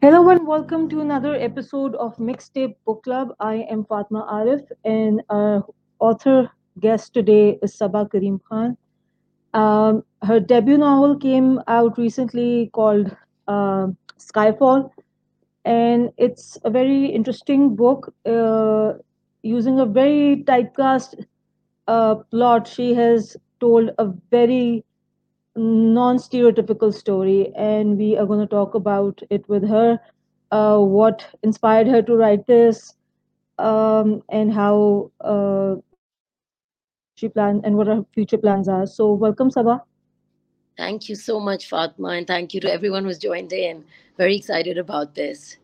Hello and welcome to another episode of Mixtape Book Club. I am Fatma Arif and our author guest today is Saba Karim Khan. Um, her debut novel came out recently called uh, Skyfall, and it's a very interesting book uh, using a very typecast uh, plot. She has told a very non-stereotypical story and we are going to talk about it with her uh, what inspired her to write this um, and how uh, she plans and what her future plans are so welcome saba Thank you so much, Fatma, and thank you to everyone who's joined in. Very excited about this.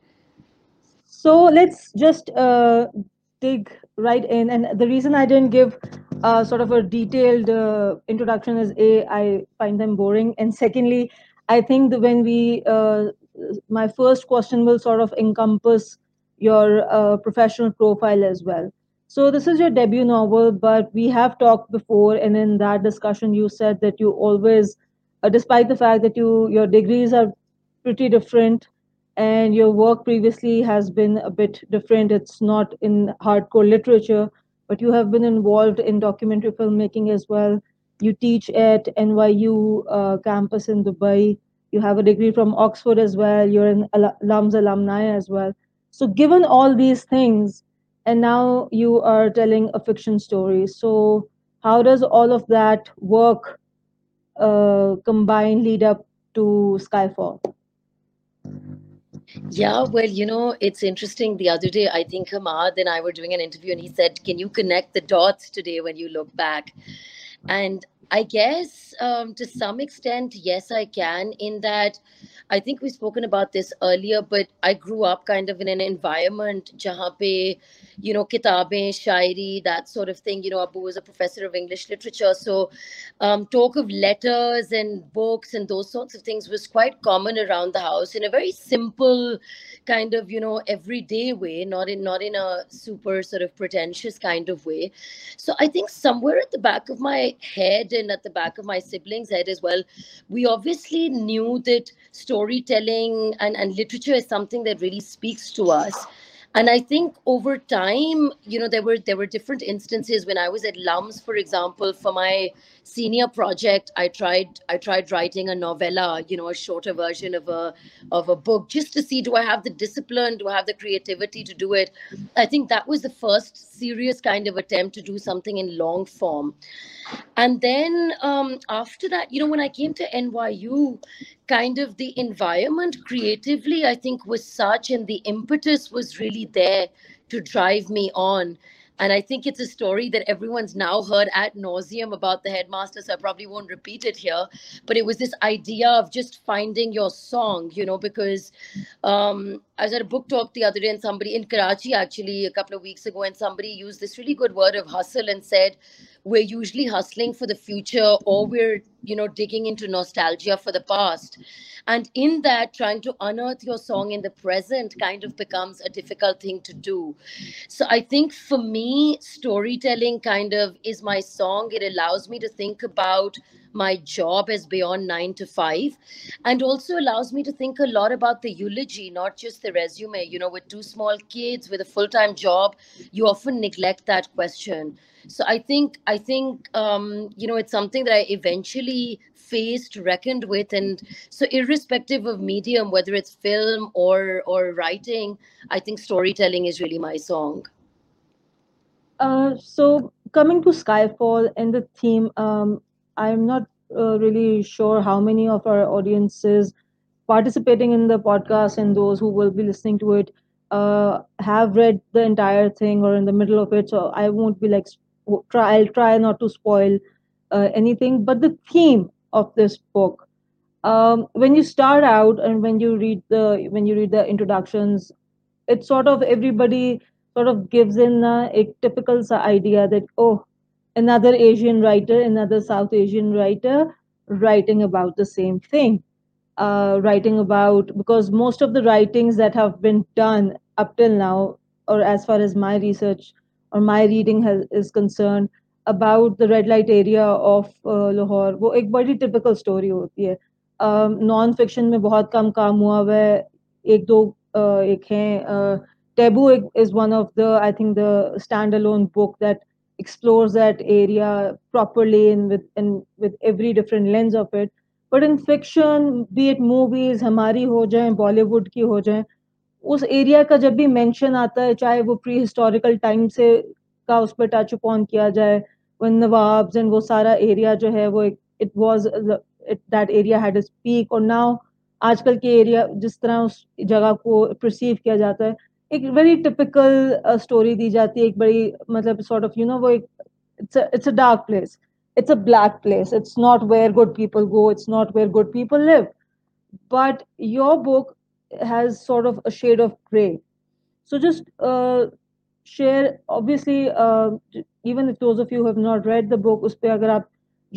so let's just uh, dig right in. And the reason i didn't give uh, sort of a detailed uh, introduction is a i find them boring. And secondly i think that when we uh, my first question will sort of encompass your uh, professional profile as well. So this is your debut novel but we have talked before and in that discussion you said that you always uh, despite the fact that you your degrees are pretty different and your work previously has been a bit different. It's not in hardcore literature, but you have been involved in documentary filmmaking as well. You teach at NYU uh, campus in Dubai. You have a degree from Oxford as well. You're an al- alums alumni as well. So, given all these things, and now you are telling a fiction story. So, how does all of that work uh, combine lead up to Skyfall? Yeah, well, you know, it's interesting. The other day, I think Hamad and I were doing an interview, and he said, Can you connect the dots today when you look back? And I guess um, to some extent, yes, I can, in that I think we've spoken about this earlier, but I grew up kind of in an environment, jahan you know, kitabein, shairi, that sort of thing. You know, Abu was a professor of English literature. So um, talk of letters and books and those sorts of things was quite common around the house in a very simple kind of, you know, everyday way, not in not in a super sort of pretentious kind of way. So I think somewhere at the back of my head and at the back of my siblings' head as well, we obviously knew that storytelling and, and literature is something that really speaks to us. And i think over time you know there were there were different instances when i was at lums for example for my senior project i tried i tried writing a novella you know a shorter version of a of a book just to see do i have the discipline do i have the creativity to do it? I think that was the first serious kind of attempt to do something in long form. And then um, after that you know when i came to nyu kind of the environment creatively i think was such and the impetus was really there to drive me on and I think it's a story that everyone's now heard at nauseum about the headmaster, so I probably won't repeat it here. But it was this idea of just finding your song, you know, because um, I was at a book talk the other day, and somebody in Karachi actually a couple of weeks ago, and somebody used this really good word of hustle and said, We're usually hustling for the future, or we're, you know, digging into nostalgia for the past. And in that, trying to unearth your song in the present kind of becomes a difficult thing to do. So I think for me, storytelling kind of is my song. It allows me to think about my job as beyond nine to five and also allows me to think a lot about the eulogy not just the resume you know with two small kids with a full-time job you often neglect that question so i think i think um, you know it's something that i eventually faced reckoned with and so irrespective of medium whether it's film or or writing i think storytelling is really my song Uh, so coming to Skyfall and the theme, um, I'm not uh, really sure how many of our audiences participating in the podcast and those who will be listening to it uh, have read the entire thing or in the middle of it. So I won't be like try. I'll try not to spoil uh, anything. But the theme of this book, um, when you start out and when you read the when you read the introductions, it's sort of everybody sort of gives in a, a typical idea that oh another asian writer another south asian writer writing about the same thing uh, writing about because most of the writings that have been done up till now or as far as my research or my reading has, is concerned about the red light area of Lahore वो एक बड़ी typical story होती है। Non uh, fiction में बहुत कम काम हुआ हुआ है। एक दो uh, एक हैं Taboo is one of the I think the stand alone book that explore that area properly in with in with every different lens of it but in fiction be it movies हमारी हो जाए बॉलीवुड की हो जाए उस area का जब भी मैंशन आता है चाहे वो प्री हिस्टोरिकल टाइम से का उस पर टच अपॉन किया जाए नवाब्स एंड वो सारा एरिया जो है वो it was that area had had peak और नाउ आजकल के एरिया जिस तरह उस जगह को परसीव किया जाता है, एक वेरी टिपिकल स्टोरी दी जाती है, एक बड़ी मतलब सॉर्ट ऑफ़ यू नो वो एक it's a dark place it's a black place it's not where good people go it's not where good people live but your book has sort of a shade of grey so just share obviously uh, even if those of you have not read the book us pe agar aap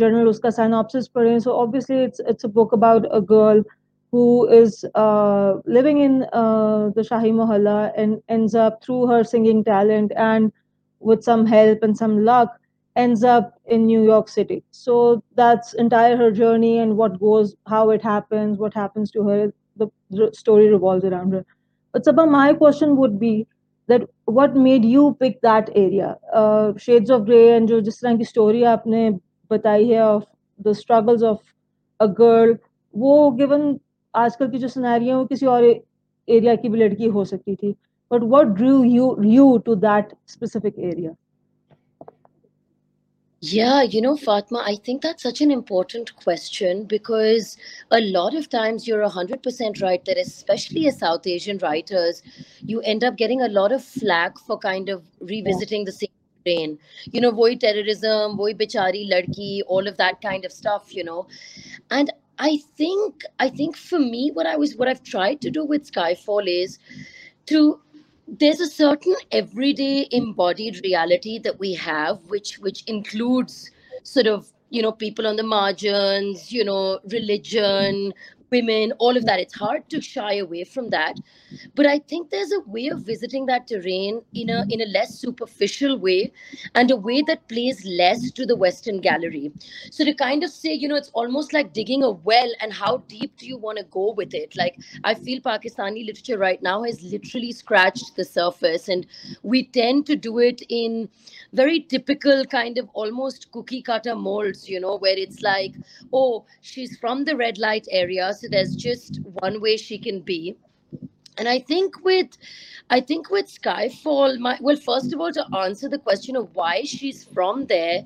journal uska synopsis padhe so obviously it's it's a book about a girl who is uh, living in uh, the Shahi Mohalla and ends up through her singing talent and with some help and some luck ends up in New York City. So that's entire her journey and what goes, how it happens, what happens to her. The story revolves around her. But Saba, my question would be that what made you pick that area? Uh, Shades of Grey and jo jis तरह की story आपने बताई है of the struggles of a girl वो given आजकल की जो scenario है वो किसी और एरिया की भी लड़की हो सकती थी but what drew you you to that specific area Yeah, you know, Fatma, I think that's such an important question because a lot of times you're 100% right that, especially as South Asian writers, you end up getting a lot of flack for kind of revisiting the same brain. You know, boy terrorism, boy bichari ladki, all of that kind of stuff, you know. And I think I think for me what I was what I've tried to do with Skyfall is to there's a certain everyday embodied reality that we have which which includes sort of you know people on the margins you know religion women, all of that. It's hard to shy away from that. But I think there's a way of visiting that terrain in a in a less superficial way and a way that plays less to the Western gallery. So to kind of say, you know, it's almost like digging a well and how deep do you want to go with it? Like I feel Pakistani literature right now has literally scratched the surface and we tend to do it in very typical kind of almost cookie cutter molds, you know, where it's like, oh, she's from the red light area so there's just one way she can be. And i think with i think with skyfall my well first of all to answer the question of why she's from there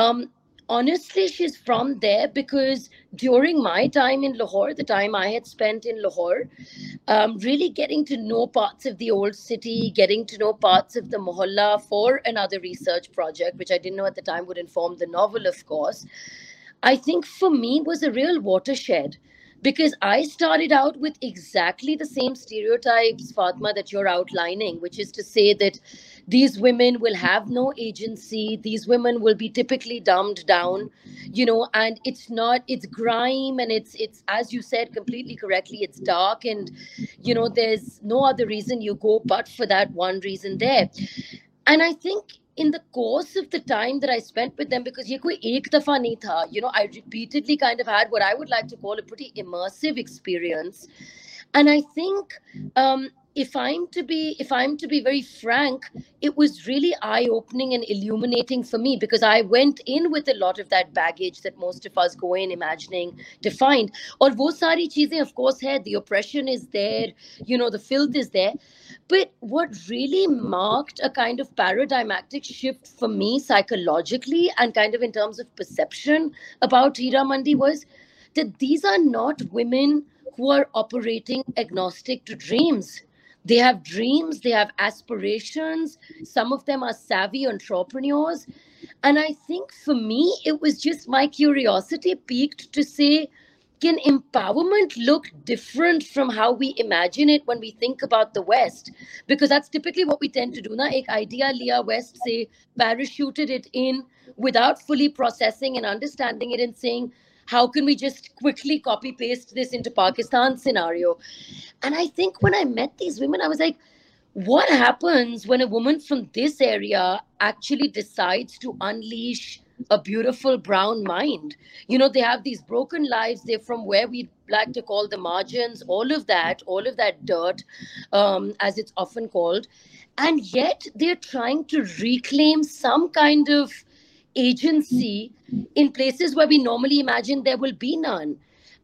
um honestly she's from there because during my time in lahore the time i had spent in lahore um, really getting to know parts of the old city getting to know parts of the mohalla for another research project which i didn't know at the time would inform the novel of course i think for me was a real watershed because I started out with exactly the same stereotypes, Fatma, that you're outlining, which is to say that these women will have no agency, these women will be typically dumbed down, you know, and it's not, it's grime and it's, it's, as you said completely correctly, it's dark and, you know, there's no other reason you go but for that one reason there. And I think in the course of the time that I spent with them, because you know, I repeatedly kind of had what I would like to call a pretty immersive experience. And I think um, if I'm to be if I'm to be very frank, it was really eye-opening and illuminating for me because I went in with a lot of that baggage that most of us go in imagining to find. Or wo sari cheezein, of course, hai. The oppression is there, you know, the filth is there. But what really marked a kind of paradigmatic shift for me psychologically and kind of in terms of perception about Hira Mandi was that these are not women who are operating agnostic to dreams. They have dreams, they have aspirations. Some of them are savvy entrepreneurs. And I think for me, it was just my curiosity piqued to say, can empowerment look different from how we imagine it when we think about the West? Because that's typically what we tend to do. Na ek idea liya West say parachuted it in without fully processing and understanding it and saying, how can we just quickly copy paste this into Pakistan scenario? And I think when I met these women, I was like, what happens when a woman from this area actually decides to unleash a beautiful brown mind. You know, they have these broken lives. They're from where we like to call the margins, all of that, all of that dirt, um, as it's often called. And yet they're trying to reclaim some kind of agency in places where we normally imagine there will be none.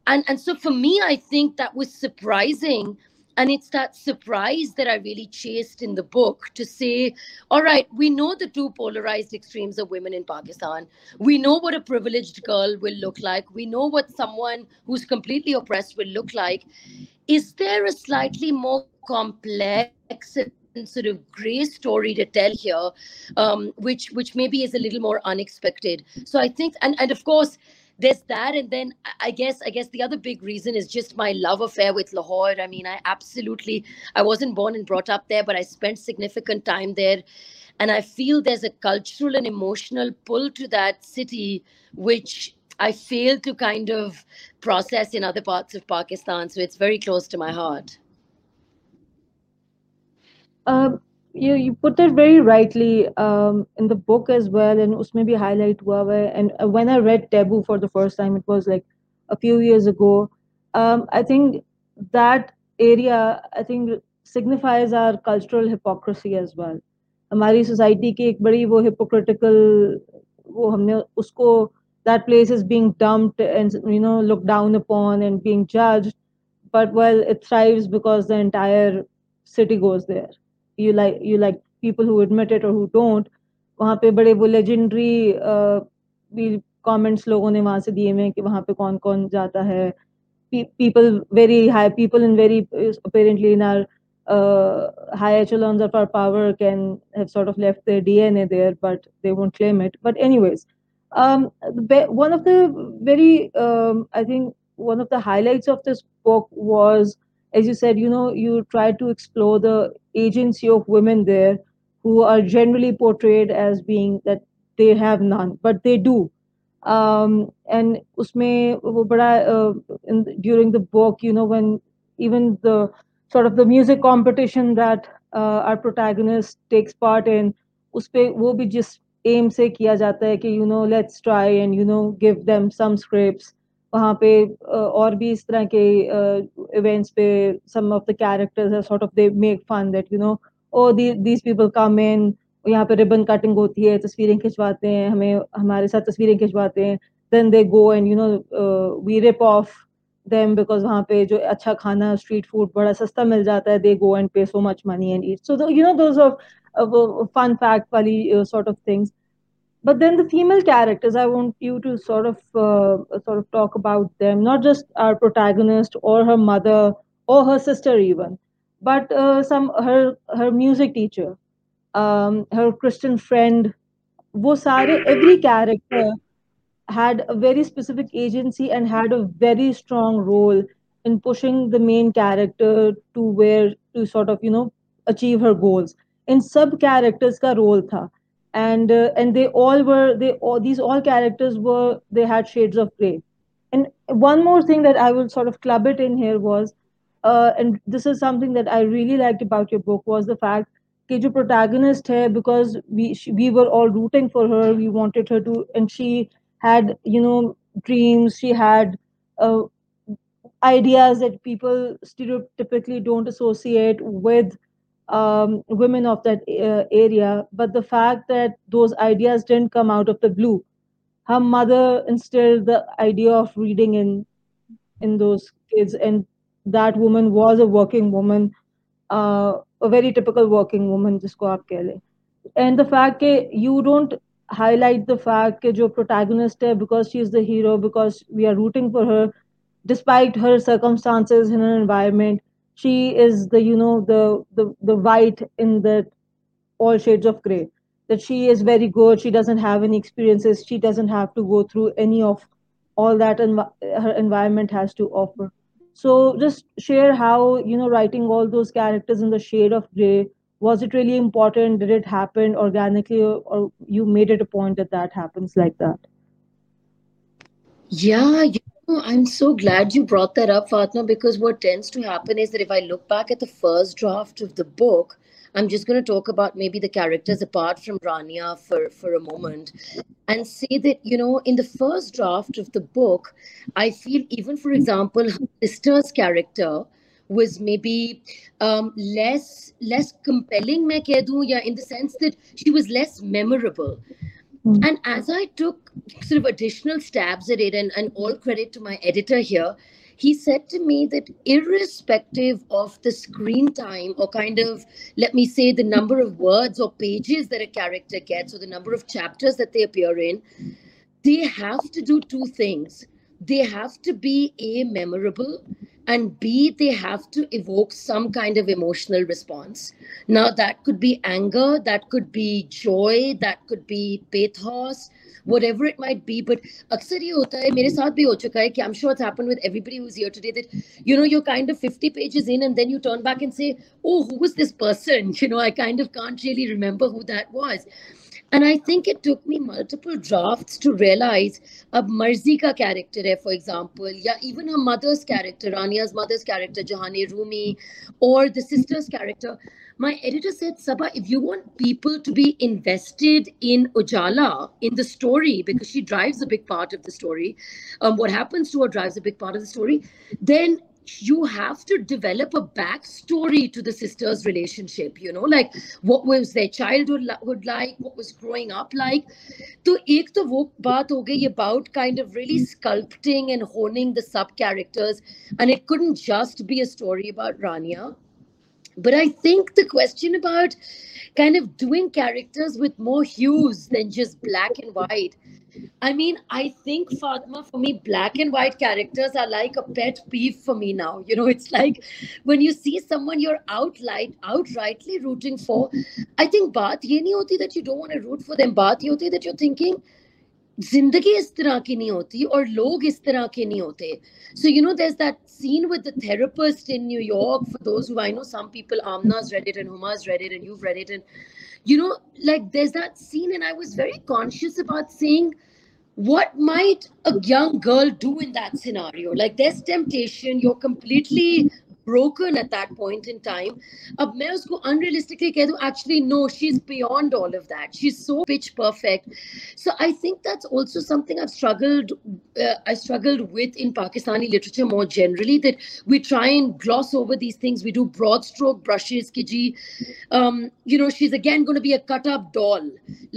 And, and so for me, I think that was surprising and it's that surprise that I really chased in the book to say, all right, we know the two polarized extremes of women in Pakistan. We know what a privileged girl will look like. We know what someone who's completely oppressed will look like. Is there a slightly more complex sort of gray story to tell here, um, which which maybe is a little more unexpected? So I think, and and of course there's that and then i guess i guess the other big reason is just my love affair with lahore. I mean i absolutely i wasn't born and brought up there but i spent significant time there and i feel there's a cultural and emotional pull to that city which i fail to kind of process in other parts of pakistan. So it's very close to my heart um, you you put that very rightly um, in the book as well and usme bhi highlight hua hai. and uh, when i read taboo for the first time it was like a few years ago um, i think that area i think signifies our cultural hypocrisy as well हमारी society की एक बड़ी वो hypocritical वो हमने उसको that place is being dumped and you know looked down upon and being judged but well it thrives because the entire city goes there you like you like people who admit it or who don't वहाँ पे बड़े वो legendary भी comments लोगों ने वहाँ से दिए हुए कि वहाँ पे कौन कौन जाता है people very high people in very apparently in our uh, high echelons of our power can have sort of left their DNA there, but they won't claim it. But anyways, um, one of the very um, I think one of the highlights of this book was as you said, you know, you try to explore the agency of women there who are generally portrayed as being that they have none, but they do. Um, and usme, but I, uh, in, during the book, you know, when even the sort of the music competition that uh, our protagonist takes part in, uspe wo bhi just aim se kiya jata hai ki, you know, let's try and, you know, give them some scripts. वहाँ पे और भी इस तरह के events पे some of the characters sort of they make fun that you know oh these people come in यहाँ पे रिबन कटिंग होती है, तस्वीरें खिंचवाते हैं, हमें, हमारे साथ तस्वीरें खिंचवाते हैं then they go and you know we rip off them because वहाँ पे जो अच्छा खाना स्ट्रीट फ़ूड बड़ा सस्ता मिल जाता है they go and pay so much money and eat so you know those of fun fact वाली sort of things but then the female characters i want you to sort of uh, sort of talk about them not just our protagonist or her mother or her sister even but uh, some her her music teacher um, her christian friend. wo every character had a very specific agency and had a very strong role in pushing the main character to where to sort of you know achieve her goals. In sub characters ka role tha and uh, and they all were they all these all characters were they had shades of gray and one more thing that i will sort of club it in here was uh, and this is something that i really liked about your book was the fact that the protagonist hai because we we were all rooting for her we wanted her to and she had you know dreams she had uh, ideas that people stereotypically don't associate with um, women of that uh, area, but the fact that those ideas didn't come out of the blue. Her mother instilled the idea of reading in in those kids, and that woman was a working woman, uh, a very typical working woman, जिसको आप कह ले. And the fact that you don't highlight the fact that your protagonist है because she is the hero, because we are rooting for her, despite her circumstances in her environment she is the you know the the the white in the all shades of gray that she is very good. She doesn't have any experiences. She doesn't have to go through any of all that env- her environment has to offer. So just share how you know writing all those characters in the shade of gray was it really important? Did it happen organically or, or you made it a point that that happens like that? Yeah you Oh, I'm so glad you brought that up, Fatma, because what tends to happen is that if I look back at the first draft of the book, I'm just going to talk about maybe the characters apart from Rania for, for a moment and say that, you know, in the first draft of the book, I feel even, for example, her sister's character was maybe um, less less compelling, main in the sense that she was less memorable. Mm. And as I took sort of additional stabs at it, and, and all credit to my editor here, he said to me that irrespective of the screen time or kind of, let me say, the number of words or pages that a character gets or the number of chapters that they appear in, they have to do two things. They have to be A, memorable, and B, they have to evoke some kind of emotional response. Now, that could be anger, that could be joy, that could be pathos, whatever it might be. But अक्सर ये होता है मेरे साथ भी हो चुका है कि I'm sure it's happened with everybody who's here today that you know you're kind of 50 pages in and then you turn back and say, oh, who was this person? You know, I kind of can't really remember who that was. And I think it took me multiple drafts to realize a Marzi ka character for example, yeah, even her mother's character, Rania's mother's character, Jahane Rumi, or the sister's character. My editor said, Saba, if you want people to be invested in Ujala, in the story, because she drives a big part of the story, um, what happens to her drives a big part of the story, then you have to develop a backstory to the sisters' relationship, you know, like what was their childhood like, what was growing up like. So, ek to wo baat ho gayi about kind of really sculpting and honing the sub characters, and it couldn't just be a story about Rania. But I think the question about kind of doing characters with more hues than just black and white I mean, I think Fatma, for me, black and white characters are like a pet peeve for me now. You know, it's like when you see someone you're outright, outrightly rooting for. I think baat ye nahi hoti that you don't want to root for them. Baat ye hoti that you're thinking, जिंदगी इस तरह की नहीं होती और लोग इस तरह के नहीं होते so you know there's that scene with the therapist in new york for those who i know some people amna's read it and huma's read it and you've read it and you know like there's that scene and i was very conscious about saying what might a young girl do in that scenario like there's temptation you're completely broken at that point in time अब मैं उसको unrealistically कह दूँ actually no she's beyond all of that she's so pitch perfect so I think that's also something I've struggled uh, I struggled with in Pakistani literature more generally that we try and gloss over these things we do broad stroke brushes kiji um, you know she's again going to be a cut up doll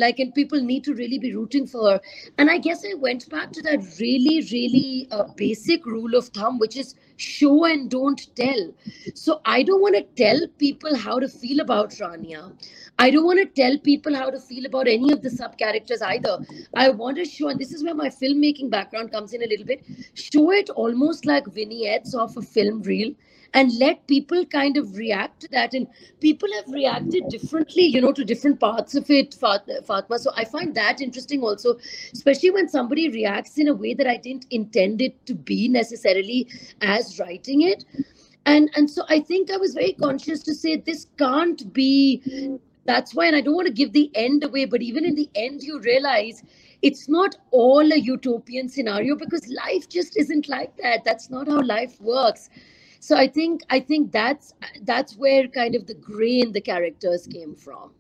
like and people need to really be rooting for her and I guess I went back to that really really uh, basic rule of thumb which is show and don't tell. So I don't want to tell people how to feel about Rania. I don't want to tell people how to feel about any of the sub characters either. I want to show, and this is where my filmmaking background comes in a little bit, show it almost like vignettes of a film reel and let people kind of react to that. And people have reacted differently, you know, to different parts of it, Fatma. So I find that interesting also, especially when somebody reacts in a way that I didn't intend it to be necessarily as writing it. And, and so I think I was very conscious to say this can't be that's why and i don't want to give the end away but even in the end you realize it's not all a utopian scenario because life just isn't like that that's not how life works so i think i think that's that's where kind of the gray in the characters came from.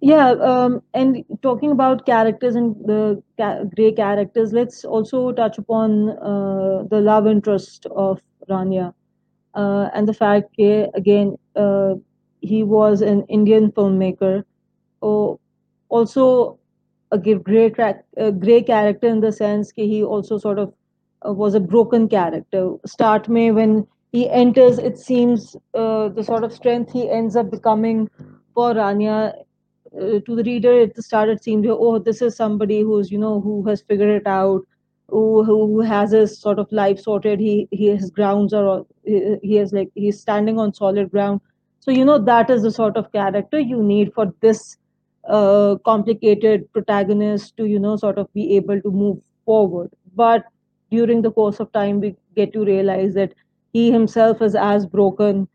Yeah um, and talking about characters and the ca- gray characters let's also touch upon uh, the love interest of rania. Uh, and the fact that again uh, he was an indian filmmaker. Oh, also a great, a gray character in the sense that he also sort of uh, was a broken character. Start May, when he enters, it seems uh, the sort of strength he ends up becoming for Rania. Uh, to the reader, at the start, it seemed, oh, this is somebody who's, you know, who has figured it out, who, who has his sort of life sorted. He, he his grounds are, he, he has like, he's standing on solid ground. So, you know, that is the sort of character you need for this uh, complicated protagonist to, you know, sort of be able to move forward. But during the course of time we get to realize that he himself is as broken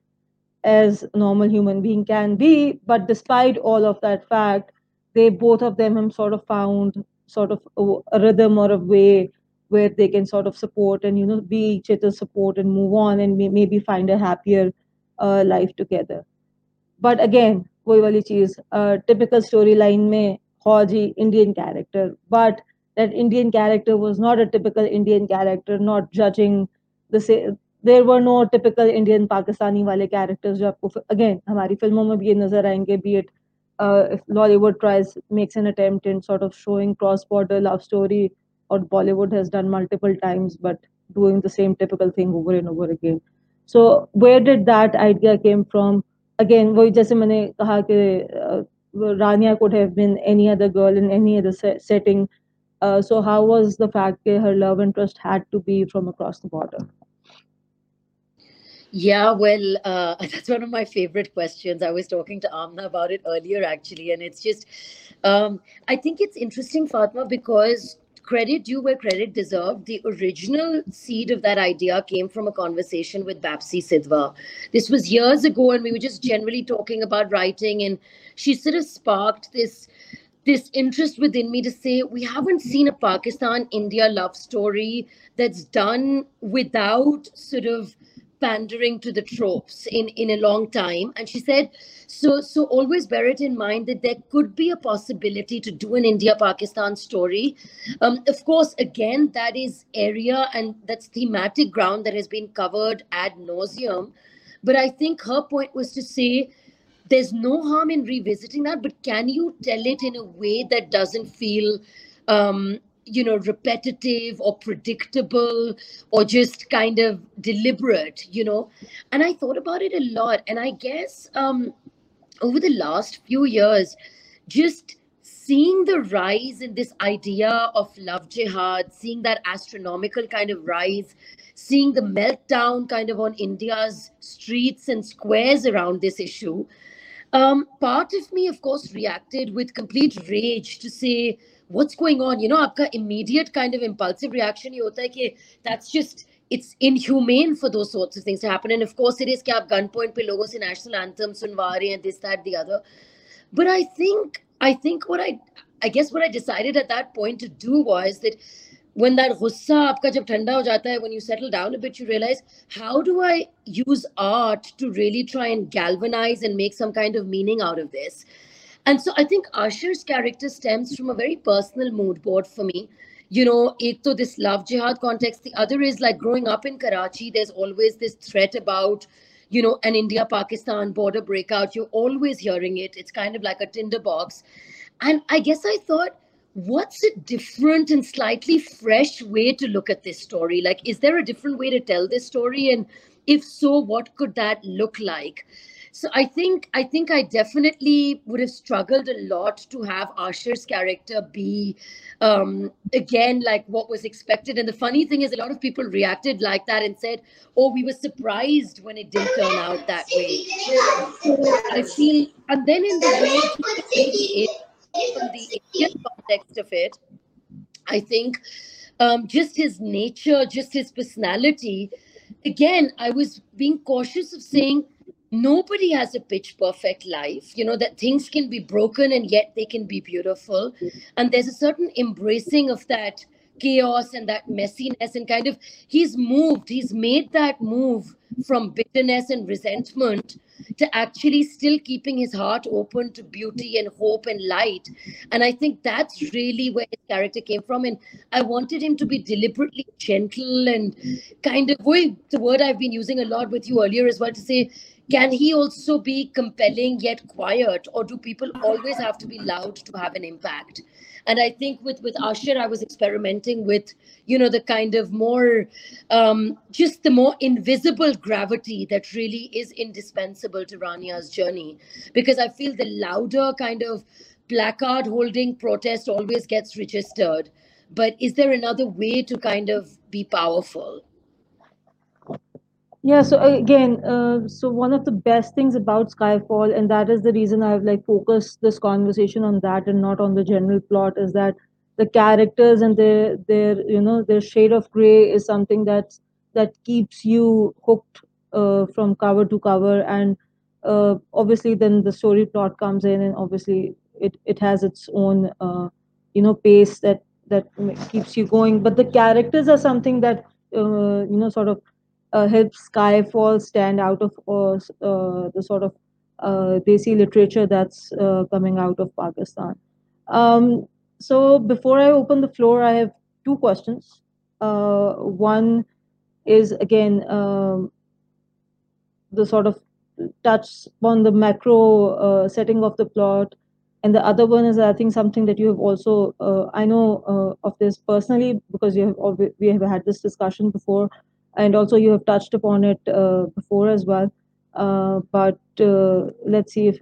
as a normal human being can be but despite all of that fact they both of them have sort of found sort of a, a rhythm or a way where they can sort of support and you know be each other's support and move on and may, maybe find a happier uh, life together. But again, वही वाली चीज typical storyline में Fauji Indian character, but that Indian character was not a typical Indian character, not judging the say. There were no typical Indian Pakistani वाले characters जो आपको again हमारी फिल्मों में भी ये नजर आएंगे be it uh, if Lollywood tries makes an attempt in sort of showing cross-border love story or Bollywood has done multiple times but doing the same typical thing over and over again. So where did that idea came from? Again, वही जैसे मैंने कहा कि Rania could have been any other girl in any other setting. Uh, so how was the fact that her love interest had to be from across the border? Yeah, well, uh, that's one of my favorite questions. I was talking to Amna about it earlier, actually, and it's just, um, I think it's interesting, Fatma, because credit due where credit deserved. The original seed of that idea came from a conversation with Bapsi Sidhwa. This was years ago, and we were just generally talking about writing, and she sort of sparked this this interest within me to say we haven't seen a Pakistan India love story that's done without sort of pandering to the tropes in in a long time. And she said so so always bear it in mind that there could be a possibility to do an india pakistan story. Um, of course again that is area and that's thematic ground that has been covered ad nauseum. But i think her point was to say there's no harm in revisiting that but can you tell it in a way that doesn't feel um, you know repetitive or predictable or just kind of deliberate you know? And i thought about it a lot and i guess um over the last few years just seeing the rise in this idea of love jihad seeing that astronomical kind of rise seeing the meltdown kind of on india's streets and squares around this issue um, part of me of course reacted with complete rage to say what's going on you know आपका immediate kind of impulsive reaction ये होता है कि that's just it's inhumane for those sorts of things to happen and of course it is कि आप gunpoint पे लोगों से national anthem सुनवा रहे हैं this that the other but I think I think what I I guess what I decided at that point to do was that when that hussa aapka jab thanda ho jata hai, when you settle down a bit, you realize how do I use art to really try and galvanize and make some kind of meaning out of this. And so I think Asher's character stems from a very personal mood board for me. You know, ek to this love jihad context. The other is like growing up in Karachi, there's always this threat about, you know, an India-Pakistan border breakout. You're always hearing it. It's kind of like a tinderbox. And I guess I thought what's a different and slightly fresh way to look at this story? Like, is there a different way to tell this story? And if so, what could that look like? So I think I think I definitely would have struggled a lot to have Asher's character be um, again like what was expected. And the funny thing is, a lot of people reacted like that and said, "Oh, we were surprised when it didn't turn out that way." I feel, and then in the way from the Indian context of it, I think um, just his nature, just his personality. Again, I was being cautious of saying nobody has a pitch perfect life you know that things can be broken and yet they can be beautiful and there's a certain embracing of that chaos and that messiness and kind of he's moved he's made that move from bitterness and resentment to actually still keeping his heart open to beauty and hope and light. And i think that's really where his character came from. And i wanted him to be deliberately gentle and kind of boy the word i've been using a lot with you earlier as well to say can he also be compelling yet quiet? Or do people always have to be loud to have an impact and i think with with Asher i was experimenting with you know the kind of more um, just the more invisible gravity that really is indispensable to rania's journey. Because i feel the louder kind of placard holding protest always gets registered. But is there another way to kind of be powerful yeah so again uh, so one of the best things about skyfall and that is the reason i've like focused this conversation on that and not on the general plot is that the characters and their their you know their shade of gray is something that that keeps you hooked uh, from cover to cover. And uh, obviously then the story plot comes in and obviously it it has its own uh, you know pace that that keeps you going. But the characters are something that uh, you know sort of uh, helped Skyfall stand out of uh, uh, the sort of uh, Desi literature that's uh, coming out of Pakistan. Um, so before I open the floor, I have two questions. Uh, one is again um, the sort of touch on the macro setting of the plot and the other one is i think something that you have also uh, i know uh, of this personally because you have we have had this discussion before and also you have touched upon it uh, before as well. Uh, but uh, let's see if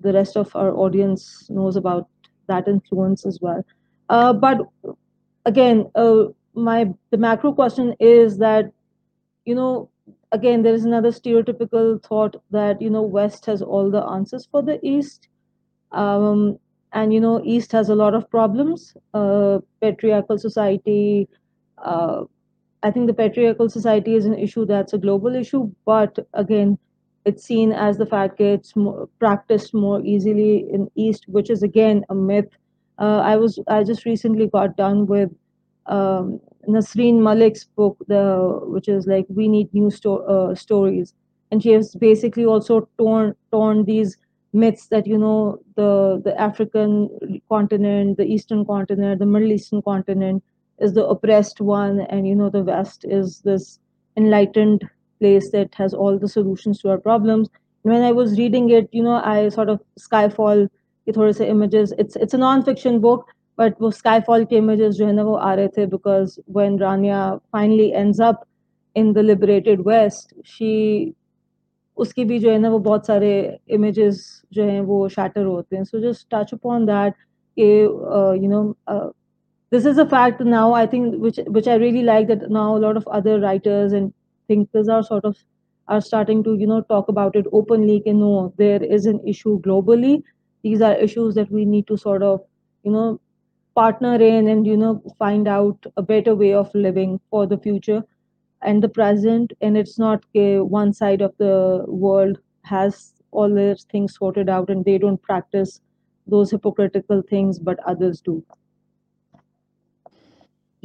the rest of our audience knows about that influence as well. But again my the macro question is that you know again there is another stereotypical thought that you know west has all the answers for the east. Um, and you know east has a lot of problems. Uh, patriarchal society uh, i think the patriarchal society is an issue that's a global issue but again it's seen as the fact that it's more, practiced more easily in east which is again a myth. Uh, i was i just recently got done with um, Nesrine Malik's book, the which is like we need new sto- uh, stories, and she has basically also torn torn these myths that you know the the African continent, the Eastern continent, the Middle Eastern continent is the oppressed one, and you know the West is this enlightened place that has all the solutions to our problems. And when I was reading it, you know, I sort of Skyfall, ये थोड़े से images. It's it's a non-fiction book, but वो Skyfall के images जो है ना वो आ रहे थे because when Rania finally ends up in the liberated West, she उसकी भी जो है ना वो बहुत सारे images जो हैं वो shatter होते हैं. So just touch upon that. Uh, you know, uh, this is a fact now. I think which which I really like that now a lot of other writers and thinkers are sort of are starting to you know talk about it openly. You know, there is an issue globally. These are issues that we need to sort of you know partner in and you know find out a better way of living for the future and the present and it's not uh, one side of the world has all their things sorted out and they don't practice those hypocritical things but others do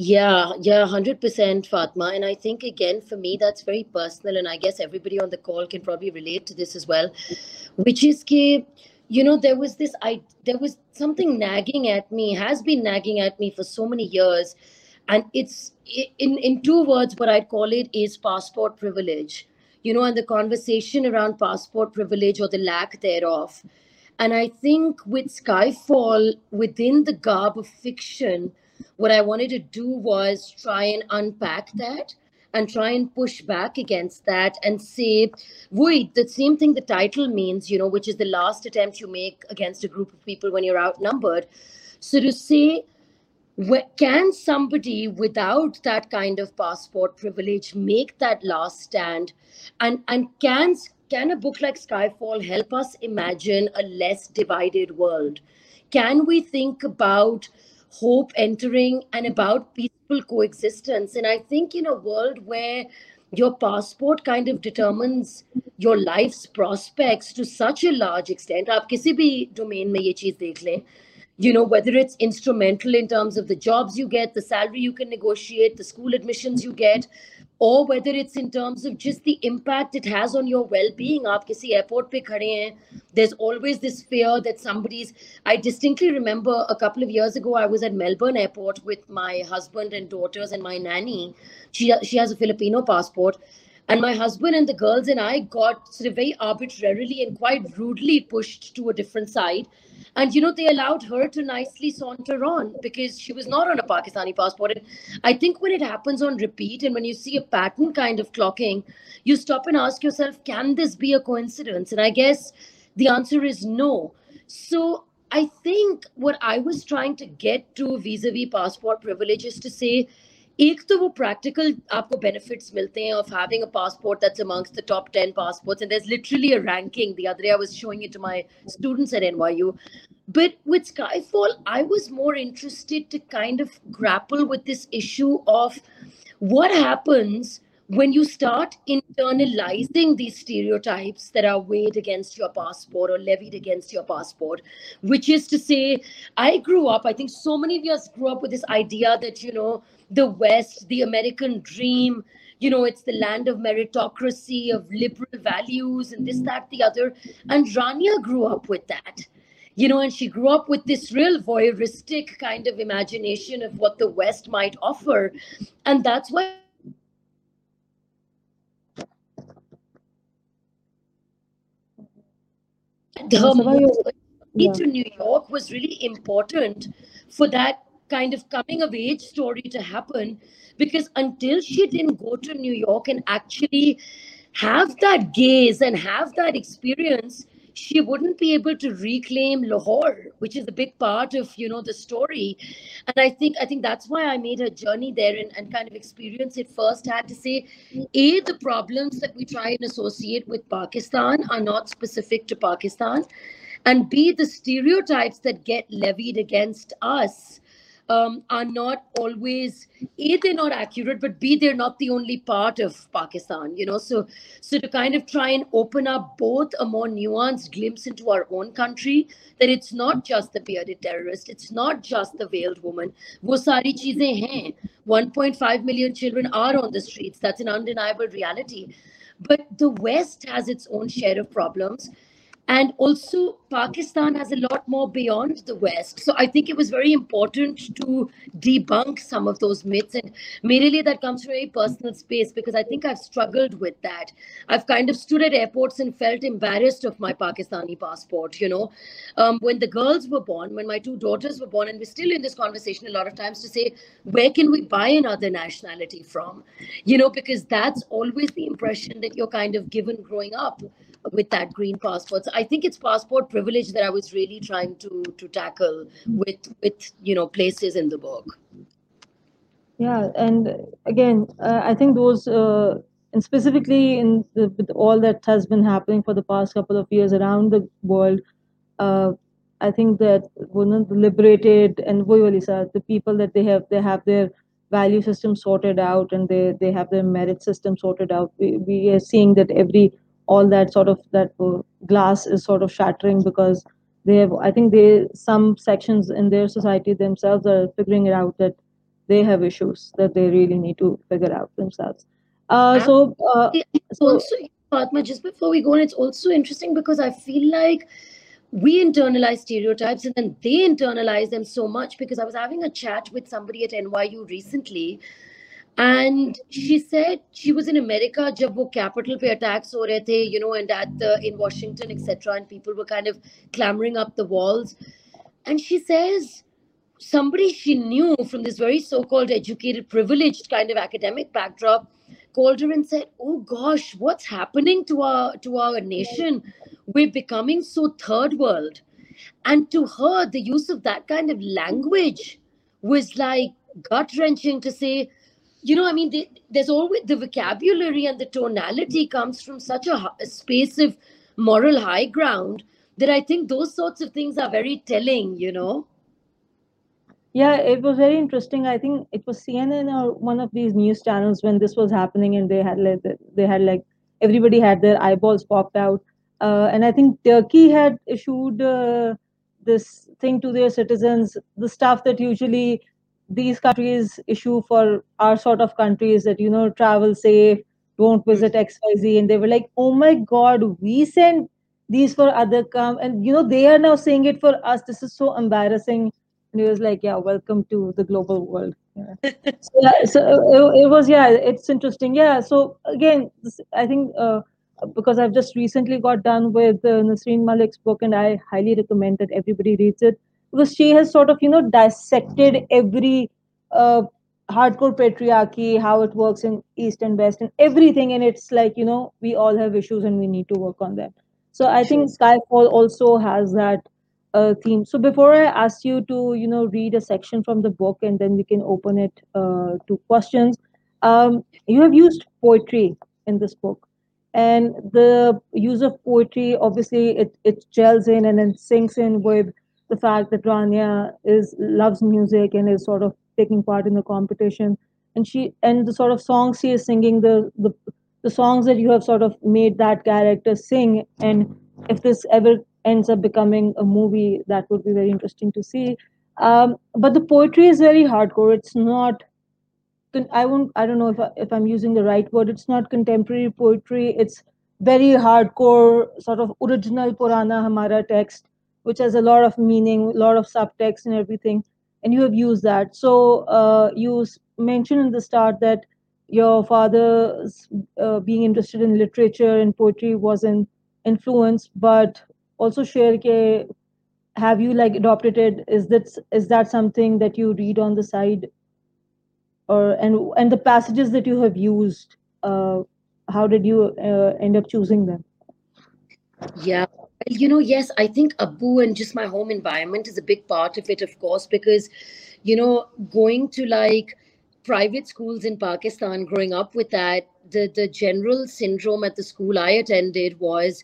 yeah, yeah, 100% Fatma. And I think, again, for me, that's very personal. And I guess everybody on the call can probably relate to this as well, which is that you know there was this i there was something nagging at me has been nagging at me for so many years and it's in in two words what i'd call it is passport privilege you know and the conversation around passport privilege or the lack thereof and i think with skyfall within the garb of fiction what i wanted to do was try and unpack that and try and push back against that and say, wait, the same thing the title means, you know, which is the last attempt you make against a group of people when you're outnumbered. So to say, can somebody without that kind of passport privilege make that last stand? And, and can, can a book like Skyfall help us imagine a less divided world? Can we think about hope entering and about peaceful coexistence. And I think in a world where your passport kind of determines your life's prospects to such a large extent, आप किसी भी domain में ये चीज देख लें, you know, whether it's instrumental in terms of the jobs you get, the salary you can negotiate, the school admissions you get, or whether it's in terms of just the impact it has on your well-being. aap kisi airport there's always this fear that somebody's i distinctly remember a couple of years ago i was at melbourne airport with my husband and daughters and my nanny. She she has a filipino passport and my husband and the girls and I got sort of very arbitrarily and quite rudely pushed to a different side and, you know, they allowed her to nicely saunter on because she was not on a Pakistani passport. And I think when it happens on repeat and when you see a pattern kind of clocking, you stop and ask yourself, can this be a coincidence? And I guess the answer is no. So I think what I was trying to get to vis a vis passport privilege is to say, एक तो वो practical आपको benefits मिलते हैं of having a passport that's amongst the top 10 passports and there's literally a ranking the other day i was showing it to my students at NYU but with Skyfall I was more interested to kind of grapple with this issue of what happens when you start internalizing these stereotypes that are weighed against your passport or levied against your passport, which is to say, I grew up, I think so many of us grew up with this idea that, you know, the West, the American dream, you know, it's the land of meritocracy, of liberal values, and this, that, the other. And Rania grew up with that. You know, and she grew up with this real voyeuristic kind of imagination of what the West might offer. And that's why her move Yeah. to New York was really important for that kind of coming of age story to happen because until she didn't go to New York and actually have that gaze and have that experience, she wouldn't be able to reclaim Lahore, which is a big part of you know the story. And I think I think that's why I made her journey there and, and kind of experience it firsthand to say, A, the problems that we try and associate with Pakistan are not specific to Pakistan. And B, the stereotypes that get levied against us um, are not always a they're not accurate but b they're not the only part of pakistan you know? So so to kind of try and open up both a more nuanced glimpse into our own country that it's not just the bearded terrorist it's not just the veiled woman wo sari cheezein hain 1.5 million children are on the streets. That's an undeniable reality. But the west has its own share of problems and also pakistan has a lot more beyond the west. So i think it was very important to debunk some of those myths. And merely that comes from a personal space because i think i've struggled with that. I've kind of stood at airports and felt embarrassed of my pakistani passport you know. Um, when the girls were born when my two daughters were born and we're still in this conversation a lot of times to say where can we buy another nationality from? You know because that's always the impression that you're kind of given growing up with that green passport. So I think it's passport privilege that I was really trying to to tackle with with you know places in the book. Yeah, and again, uh, I think those, uh, and specifically in the, with all that has been happening for the past couple of years around the world, uh, I think that one of the liberated and the people that they have, they have their value system sorted out and they they have their merit system sorted out. We we are seeing that every all that sort of that uh, glass is sort of shattering because they have i think they some sections in their society themselves are figuring it out that they have issues that they really need to figure out themselves. Uh, so uh, so also Fatma, just before we go on it's also interesting because i feel like we internalize stereotypes and then they internalize them so much because i was having a chat with somebody at nyu recently and she said she was in America jab wo capital pe attacks ho rahe the, you know, and at the in Washington, etc. And people were kind of clambering up the walls. And she says somebody she knew from this very so-called educated, privileged kind of academic backdrop called her and said, "Oh gosh, what's happening to our to our nation? We're becoming so third world." And to her, the use of that kind of language was like gut wrenching to say you know, I mean, there's always the vocabulary and the tonality comes from such a, a space of moral high ground that I think those sorts of things are very telling, you know. Yeah, it was very interesting. I think it was CNN or one of these news channels when this was happening, and they had like they had like everybody had their eyeballs popped out, uh, and I think Turkey had issued uh, this thing to their citizens, the stuff that usually these countries issue for our sort of countries that you know travel safe don't visit xyz and they were like oh my god we send these for other come and you know they are now saying it for us. This is so embarrassing. And he was like yeah welcome to the global world. Yeah. so, yeah, so it, it, was yeah it's interesting. Yeah so again this, i think uh, because i've just recently got done with uh, Nesrine Malik's book and i highly recommend that everybody reads it because she has sort of you know dissected every uh, hardcore patriarchy how it works in east and west and everything. And it's like you know we all have issues and we need to work on them so i think skyfall also has that uh, theme. So before i ask you to you know read a section from the book and then we can open it uh, to questions um, you have used poetry in this book. And the use of poetry obviously it, it gels in and then sinks in with the fact that Rania is loves music and is sort of taking part in the competition, and she and the sort of songs she is singing, the the the songs that you have sort of made that character sing, and if this ever ends up becoming a movie, that would be very interesting to see. Um, but the poetry is very hardcore. It's not I won't. I don't know if I, if I'm using the right word. It's not contemporary poetry. It's very hardcore, sort of original Purana Hamara text, which has a lot of meaning, a lot of subtext, and everything. And you have used that. So uh, you mentioned in the start that your father uh, being interested in literature and poetry was an influence, but also share ke have you like adopted it? Is that is that something that you read on the side, or and and the passages that you have used? Uh, how did you uh, end up choosing them? Yeah, you know, yes, I think Abu and just my home environment is a big part of it, of course, because you know, going to like private schools in Pakistan, growing up with that, the the general syndrome at the school I attended was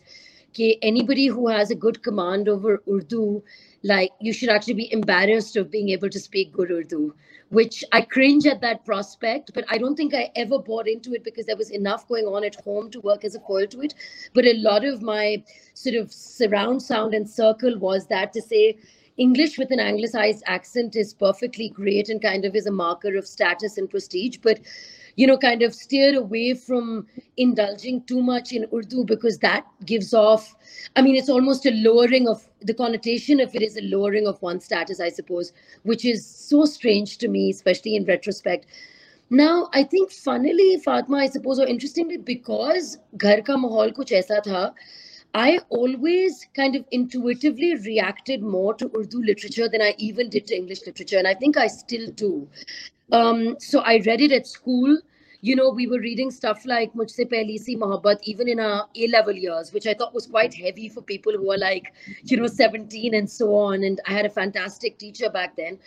anybody who has a good command over Urdu, like you should actually be embarrassed of being able to speak good Urdu, which I cringe at that prospect, but I don't think I ever bought into it because there was enough going on at home to work as a foil to it. But a lot of my sort of surround sound and circle was that to say, English with an anglicized accent is perfectly great and kind of is a marker of status and prestige. But you know, kind of steer away from indulging too much in Urdu because that gives off, I mean, it's almost a lowering of the connotation of it is a lowering of one's status, I suppose, which is so strange to me, especially in retrospect. Now, I think funnily, Fatma, I suppose, or interestingly, because Ghar Ka Mahal Kuch Aisa Tha, I always kind of intuitively reacted more to Urdu literature than I even did to English literature. And I think I still do. Um, so I read it at school. You know, we were reading stuff like Mujhse Pehli Si Mohabbat even in our A level years, which I thought was quite heavy for people who are like, you know, 17 and so on. And I had a fantastic teacher back then.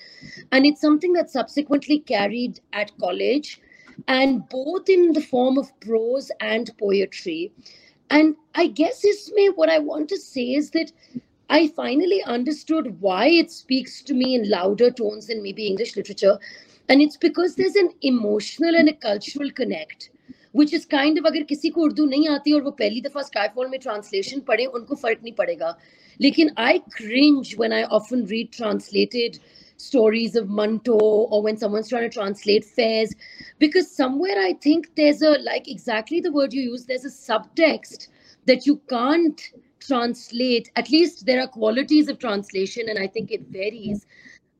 And it's something that subsequently carried at college and both in the form of prose and poetry. And I guess, Ismay, what I want to say is that I finally understood why it speaks to me in louder tones than maybe English literature and it's because there's an emotional and a cultural connect which is kind of अगर किसी को उर्दू नहीं आती और वो पहली दफा Skyfall में ट्रांसलेशन पढ़े उनको फर्क नहीं पड़ेगा लेकिन I cringe when I often read translated stories of Manto or when someone's trying to translate Faiz, because somewhere I think there's a like exactly the word you use there's a subtext that you can't translate. At least there are qualities of translation and I think it varies.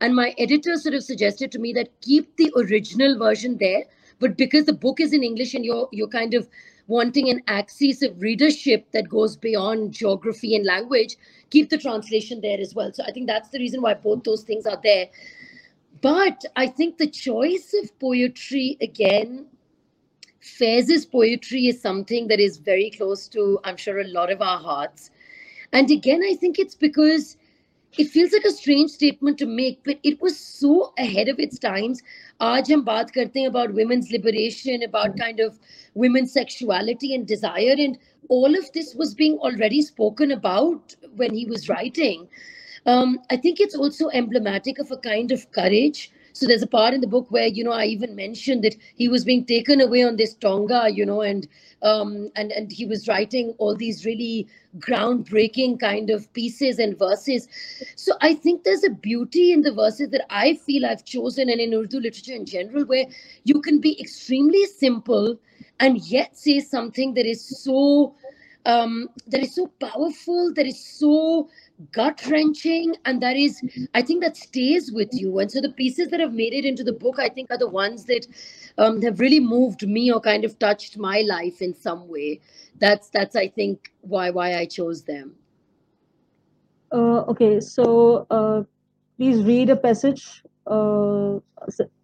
And my editor sort of suggested to me that keep the original version there, but because the book is in English and you're you're kind of wanting an of readership that goes beyond geography and language, keep the translation there as well. So I think that's the reason why both those things are there. But I think the choice of poetry again, Faiz's poetry is something that is very close to, I'm sure, a lot of our hearts. And again, I think it's because it feels like a strange statement to make, but it was so ahead of its times. Aaj hum baat karte about women's liberation, about kind of women's sexuality and desire, and all of this was being already spoken about when he was writing. Um, I think it's also emblematic of a kind of courage so there's a part in the book where you know I even mentioned that he was being taken away on this Tonga, you know, and um, and and he was writing all these really groundbreaking kind of pieces and verses. So I think there's a beauty in the verses that I feel I've chosen, and in Urdu literature in general, where you can be extremely simple and yet say something that is so um, that is so powerful, that is so gut wrenching and that is i think that stays with you. And so the pieces that have made it into the book i think are the ones that um, have really moved me or kind of touched my life in some way. That's that's i think why why i chose them. Uh, okay so uh, please read a passage uh,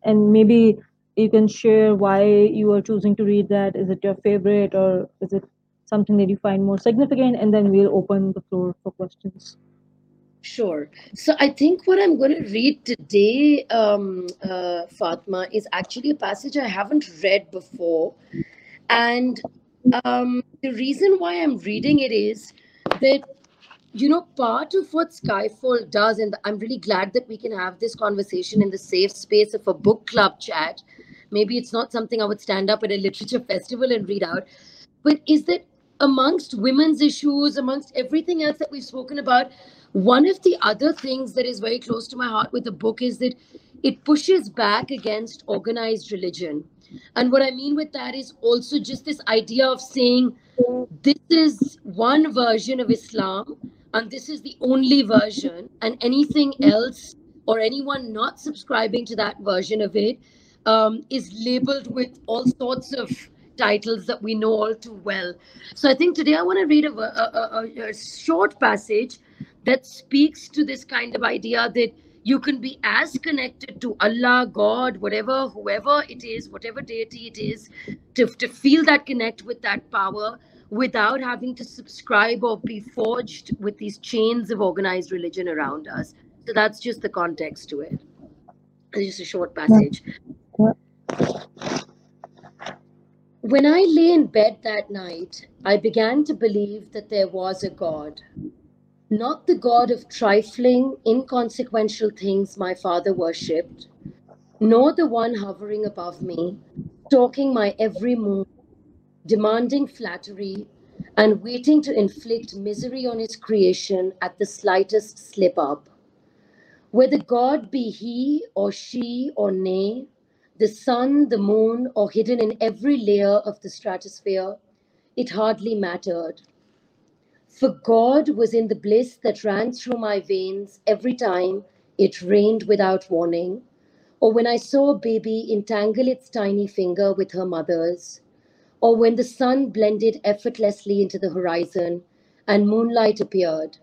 and maybe you can share why you are choosing to read that. Is it your favorite or is it something that you find more significant? And then we'll open the floor for questions Sure. So I think what I'm going to read today, um, uh, Fatma, is actually a passage I haven't read before. And um, the reason why I'm reading it is that, you know, part of what Skyfall does, and I'm really glad that we can have this conversation in the safe space of a book club chat. Maybe it's not something I would stand up at a literature festival and read out, but is that amongst women's issues, amongst everything else that we've spoken about, one of the other things that is very close to my heart with the book is that it pushes back against organized religion. And what I mean with that is also just this idea of saying this is one version of Islam and this is the only version, and anything else or anyone not subscribing to that version of it um, is labeled with all sorts of titles that we know all too well. So I think today I want to read a, a, a, a short passage that speaks to this kind of idea that you can be as connected to Allah, God, whatever, whoever it is, whatever deity it is, to, to feel that connect with that power without having to subscribe or be forged with these chains of organized religion around us. So that's just the context to it. It's just a short passage. When I lay in bed that night, I began to believe that there was a God. Not the God of trifling, inconsequential things my father worshipped, nor the one hovering above me, stalking my every move, demanding flattery, and waiting to inflict misery on his creation at the slightest slip up. Whether God be he or she or nay, the sun, the moon, or hidden in every layer of the stratosphere, it hardly mattered. For God was in the bliss that ran through my veins every time it rained without warning, or when I saw a baby entangle its tiny finger with her mother's, or when the sun blended effortlessly into the horizon and moonlight appeared,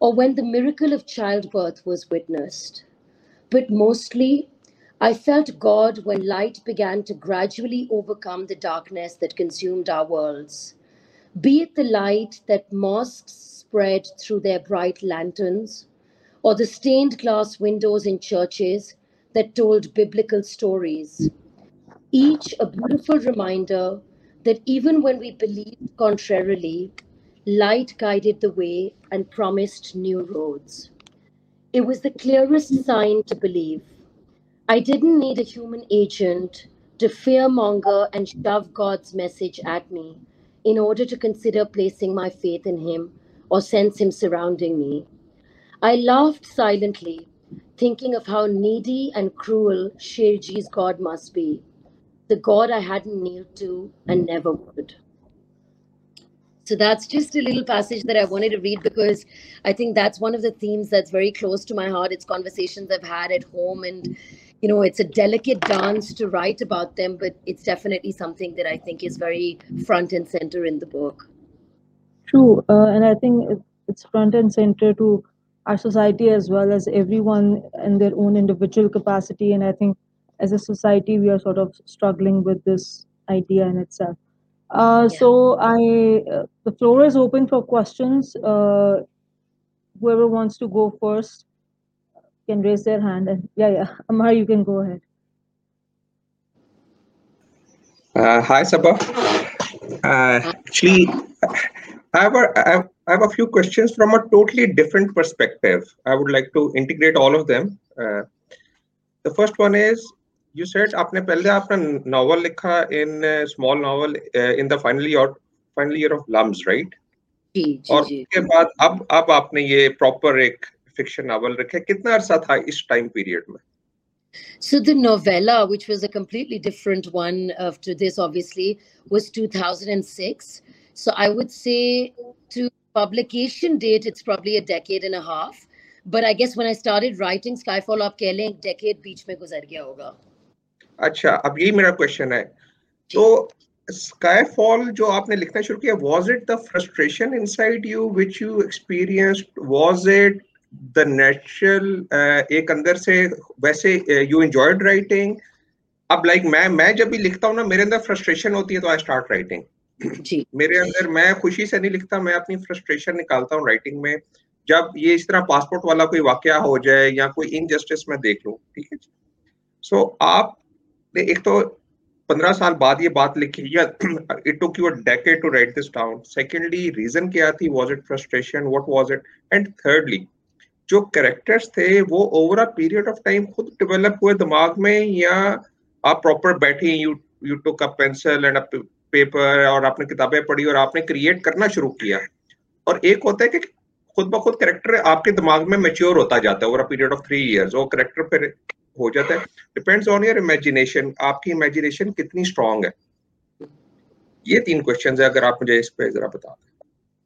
or when the miracle of childbirth was witnessed. But mostly, I felt God when light began to gradually overcome the darkness that consumed our worlds be it the light that mosques spread through their bright lanterns, or the stained glass windows in churches that told biblical stories. Each a beautiful reminder that even when we believed contrarily, light guided the way and promised new roads. It was the clearest sign to believe. I didn't need a human agent to fearmonger and shove God's message at me in order to consider placing my faith in him or sense him surrounding me. I laughed silently, thinking of how needy and cruel Sherji's God must be, the God I hadn't kneeled to and never would. So that's just a little passage that I wanted to read because I think that's one of the themes that's very close to my heart. It's conversations I've had at home and you know it's a delicate dance to write about them but it's definitely something that i think is very front and center in the book. True. Uh, and i think it's front and center to our society as well as everyone in their own individual capacity. And i think as a society we are sort of struggling with this idea in itself. Uh, yeah. so i uh, the floor is open for questions. Uh, whoever wants to go first can raise their hand. And yeah, yeah, Amar, you can go ahead. Uh, hi, Saba. Uh, actually, I have, a, I, have, I have a few questions from a totally different perspective. I would like to integrate all of them. Uh, the first one is you said apne पहले आपने novel लिखा in a small novel uh, in the final year final year of Lums right जी जी और उसके बाद अब अब आपने ये proper एक fiction novel रखे कितना अरसा था इस time period में So the novella, which was a completely different one after this, obviously, was 2006. So I would say to publication date, it's probably a decade and a half. But I guess when I started writing Skyfall, आप कह लें decade बीच में गुजर गया होगा. अच्छा, अब यही मेरा question है. तो Skyfall जो आपने लिखना शुरू किया, was it the frustration inside you which you experienced? Was it the natural uh, एक अंदर से वैसे यू एंजॉयड राइटिंग अब लाइक like, मैं मैं जब भी लिखता हूँ ना मेरे अंदर फ्रस्ट्रेशन होती है तो आई स्टार्ट राइटिंग मेरे अंदर मैं खुशी से नहीं लिखता मैं अपनी फ्रस्ट्रेशन निकालता हूँ राइटिंग में। जब ये इस तरह पासपोर्ट वाला कोई वाक्य हो जाए या कोई इनजस्टिस मैं देख लूँ ठीक है सो so, आप एक तो पंद्रह साल बाद ये बात लिखी या it took you decade to write this down secondly reason क्या थी? Was it frustration what was it and thirdly जो कैरेक्टर्स थे, वो over a period of time खुद डेवलप हुए दिमाग में, या आप प्रॉपर बैठी you you took a pencil and paper और आपने किताबें पढ़ी और आपने क्रिएट करना शुरू किया। और एक होता है कि खुद ब खुद करेक्टर आपके दिमाग में मेच्योर होता जाता है over a period of three years वो करेक्टर फिर हो जाता है। डिपेंड्स ऑन योर इमेजिनेशन आपकी इमेजिनेशन कितनी स्ट्रांग है। ये तीन क्वेश्चन है, अगर आप मुझे इस पे जरा बता दें।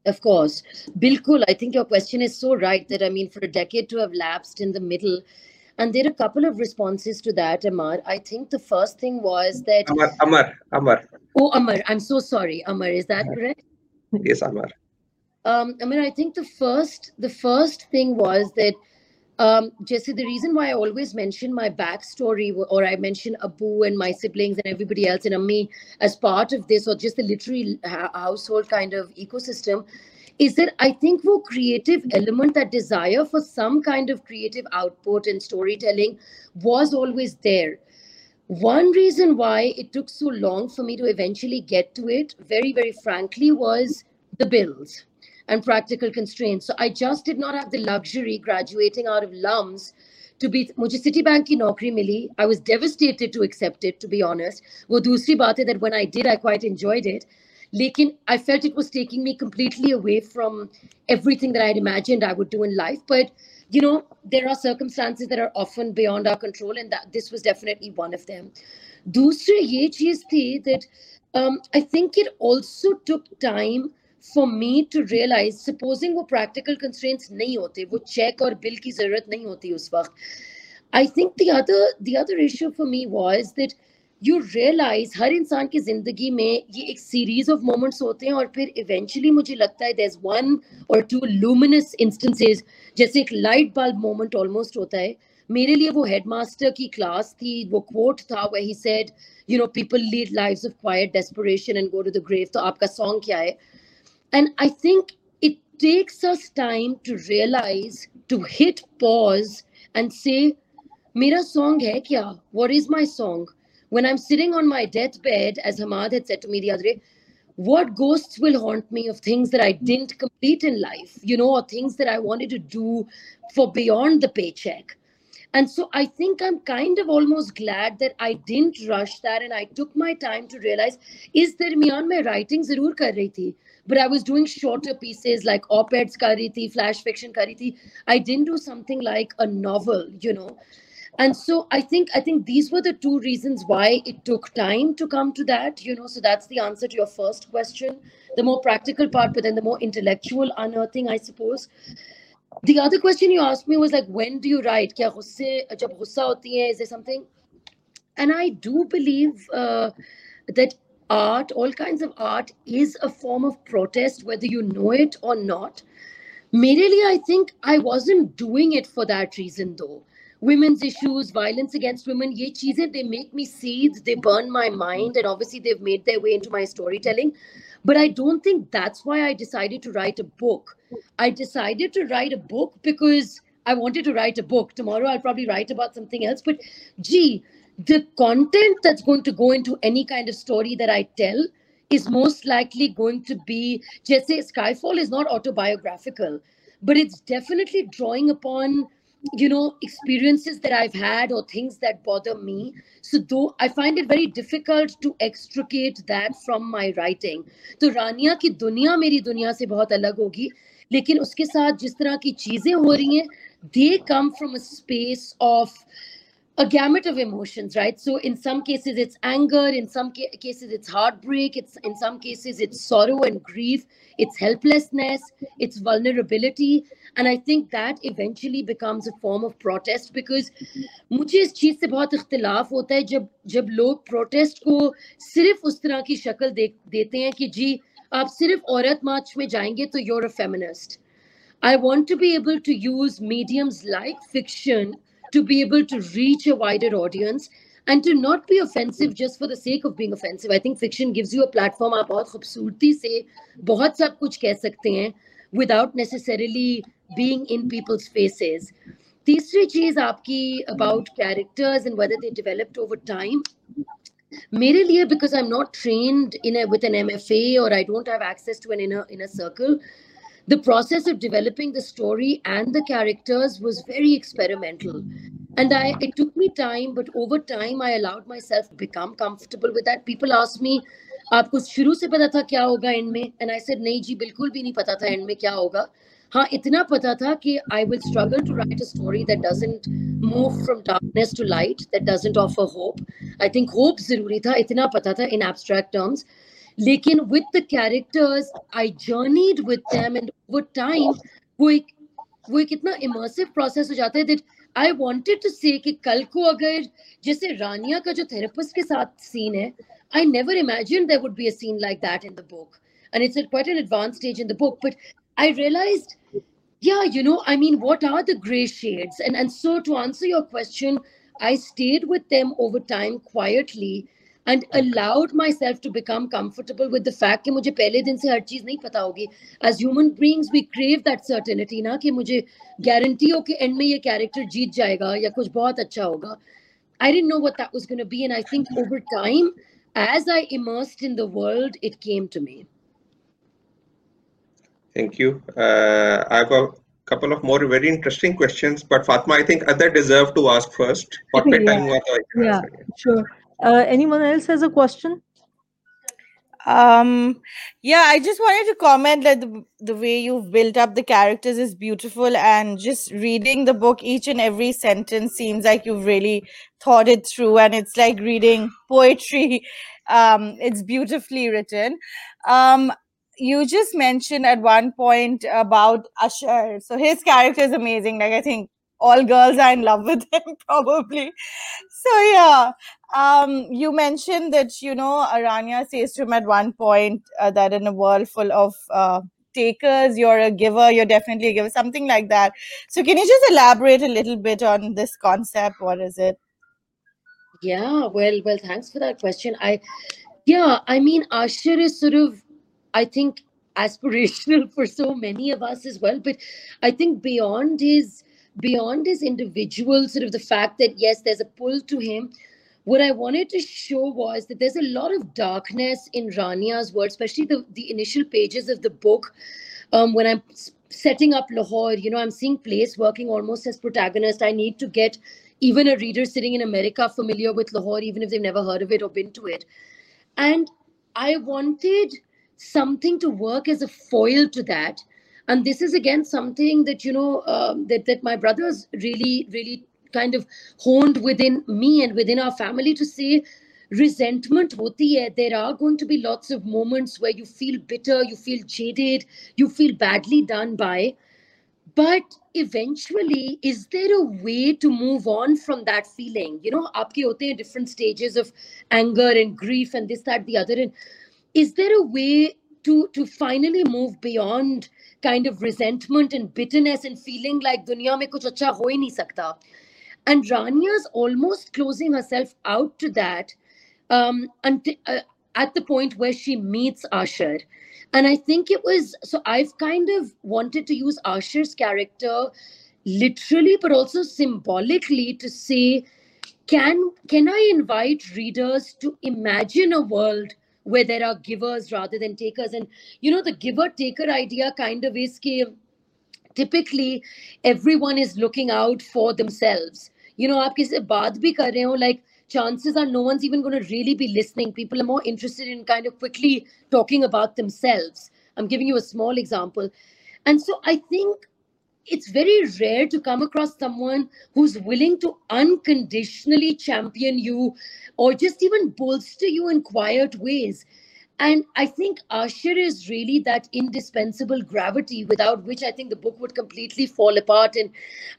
Of course. Bilkul, I think your question is so right that I mean, for a decade to have lapsed in the middle, and there are a couple of responses to that, Amar. I think the first thing was that. Amar, Amar, Amar. Oh, Amar, I'm so sorry. Amar, is that correct? Yes, Amar. Um, I mean, I think the first, the first thing was that um, Jesse, the reason why I always mention my backstory or I mention Abu and my siblings and everybody else and me as part of this or just the literary household kind of ecosystem is that I think the creative element, that desire for some kind of creative output and storytelling was always there. One reason why it took so long for me to eventually get to it, very, very frankly, was the bills and practical constraints. So I just did not have the luxury graduating out of LUMS to be मुझे Citibank की नौकरी मिली I was devastated to accept it to be honest वो दूसरी बात है that when I did I quite enjoyed it लेकिन I felt it was taking me completely away from everything that I had imagined I would do in life but you know there are circumstances that are often beyond our control and that this was definitely one of them दूसरी ये चीज थी that um, I think it also took time for me to realize supposing वो practical constraints नहीं होते, वो check और bill की ज़रूरत नहीं होती उस वक्त I think the issue for me was that you realise हर इंसान की ज़िंदगी में ये एक सीरीज़ ऑफ़ मोमेंट्स होते हैं और फिर इवेंचुअली मुझे लगता है देर वन और टू लूमिनस इंस्टेंसेज जैसे एक लाइट बल्ब मोमेंट ऑलमोस्ट होता है। मेरे लिए वो हेडमास्टर की क्लास थी, वो कोट था वही said you know people lead life of quiet desperation and go to the grave तो आपका सॉन्ग क्या है? And I think it takes us time to realize, to hit pause and say, Mira song hai kya? What is my song? When I'm sitting on my deathbed, as Hamad had said to me the other day, what ghosts will haunt me of things that I didn't complete in life, you know, or things that I wanted to do for beyond the paycheck. And so I think I'm kind of almost glad that I didn't rush that and I took my time to realize, is there my writing zarur kar rahi thi? But I was doing shorter pieces like op-eds kariti, flash fiction kariti. I didn't do something like a novel, you know. And so I think I think these were the two reasons why it took time to come to that, you know. So that's the answer to your first question. The more practical part, but then the more intellectual unearthing, I suppose. The other question you asked me was like, when do you write? Kya gusse, jab gussa hoti hai, is there something? And I do believe uh, that art, all kinds of art, is a form of protest, whether you know it or not. Merely, I think I wasn't doing it for that reason, though. Women's issues, violence against women, ye cheezein, they make me seethe, they burn my mind, and obviously they've made their way into my storytelling. But I don't think that's why I decided to write a book. I decided to write a book because I wanted to write a book. Tomorrow I'll probably write about something else. But gee, the content that's going to go into any kind of story that I tell is most likely going to be just say Skyfall is not autobiographical, but it's definitely drawing upon you know experiences that I've had or things that bother me. So though I find it very difficult to extricate that from my writing. तो रानिया की दुनिया मेरी दुनिया से बहुत अलग होगी लेकिन उसके साथ जिस तरह की चीजें हो रही हैं they come from a space of a gamut of emotions right so in some cases it's anger in some ca- cases it's heartbreak it's in some cases it's sorrow and grief it's helplessness it's vulnerability and i think that eventually becomes a form of protest because मुझे इस चीज से बहुत इख्तिलाफ होता है जब जब लोग प्रोटेस्ट को सिर्फ उस तरह की शक्ल दे, देते हैं कि जी आप सिर्फ औरत मार्च में जाएंगे तो you're a feminist I want to be able to use mediums like fiction to be able to reach a wider audience and to not be offensive just for the sake of being offensive. I think fiction gives you a platform आप बहुत खूबसूरती से बहुत सब कुछ कह सकते हैं without necessarily being in people's faces. तीसरी चीज आपकी about characters and whether they developed over time. मेरे लिए because I'm not trained in a, with an MFA or I don't have access to an inner inner circle, the process of developing the story and the characters was very experimental and i it took me time but over time i allowed myself to become comfortable with that people ask me आपको शुरू से पता था क्या होगा and में and I said नहीं जी बिल्कुल भी नहीं पता था एंड में क्या होगा हाँ इतना पता था कि I will struggle to write a story that doesn't move from darkness to light that doesn't offer hope. I think hope zaruri tha, itna pata tha in abstract terms. Lekin with the characters, I journeyed with them and over time, वो एक वो एक इतना immersive process हो जाता है that I wanted to say कि कल को अगर जैसे रानिया का जो therapist के साथ scene है, I never imagined there would be a scene like that in the book. And it's at quite an advanced stage in the book. But I realized, yeah, you know, I mean, what are the gray shades? And, and so to answer your question, I stayed with them over time quietly and allowed myself to become comfortable with the fact कि मुझे पहले दिन से हर चीज नहीं पता होगी as human beings we crave that certainty ना कि मुझे guarantee हो कि end में ये character जीत जाएगा या कुछ बहुत अच्छा होगा I didn't know what that was going to be and I think over time as I immersed in the world it came to me Thank you. Uh, I have a couple of more very interesting questions, but Fatma, I think other deserve to ask first. What Yeah. time हुआ तो I can Yeah. answer. Sure. Uh, anyone else has a question? Um, yeah, I just wanted to comment that the, the way you've built up the characters is beautiful, and just reading the book, each and every sentence seems like you've really thought it through, and it's like reading poetry. Um, it's beautifully written. Um, you just mentioned at one point about Asher, so his character is amazing. Like I think all girls are in love with him, probably. So yeah, um, you mentioned that you know Aranya says to him at one point uh, that in a world full of uh, takers, you're a giver. You're definitely a giver, something like that. So can you just elaborate a little bit on this concept? What is it? Yeah, well, well, thanks for that question. I, yeah, I mean, Asher is sort of, I think, aspirational for so many of us as well. But I think beyond his, beyond his individual sort of the fact that yes, there's a pull to him. What I wanted to show was that there's a lot of darkness in Rania's world, especially the the initial pages of the book. Um, when I'm setting up Lahore, you know, I'm seeing place working almost as protagonist. I need to get even a reader sitting in America familiar with Lahore, even if they've never heard of it or been to it. And I wanted something to work as a foil to that. And this is again something that you know um, that that my brothers really, really kind of honed within me and within our family to say resentment hoti hai. There are going to be lots of moments where you feel bitter you feel jaded you feel badly done by. But eventually is there a way to move on from that feeling? You know aapke hote different stages of anger and grief and this that the other. And is there a way to to finally move beyond kind of resentment and bitterness and feeling like dunya mein kuch acha ho hi nahi sakta and Rania's almost closing herself out to that um, until, uh, at the point where she meets Asher. And I think it was so I've kind of wanted to use Asher's character literally, but also symbolically to say, can can I invite readers to imagine a world where there are givers rather than takers. And, you know, the giver taker idea kind of is typically everyone is looking out for themselves. You know, aap kisi ho, like, chances are no one's even going to really be listening. People are more interested in kind of quickly talking about themselves. I'm giving you a small example. And so I think it's very rare to come across someone who's willing to unconditionally champion you or just even bolster you in quiet ways. And I think Asher is really that indispensable gravity without which I think the book would completely fall apart. And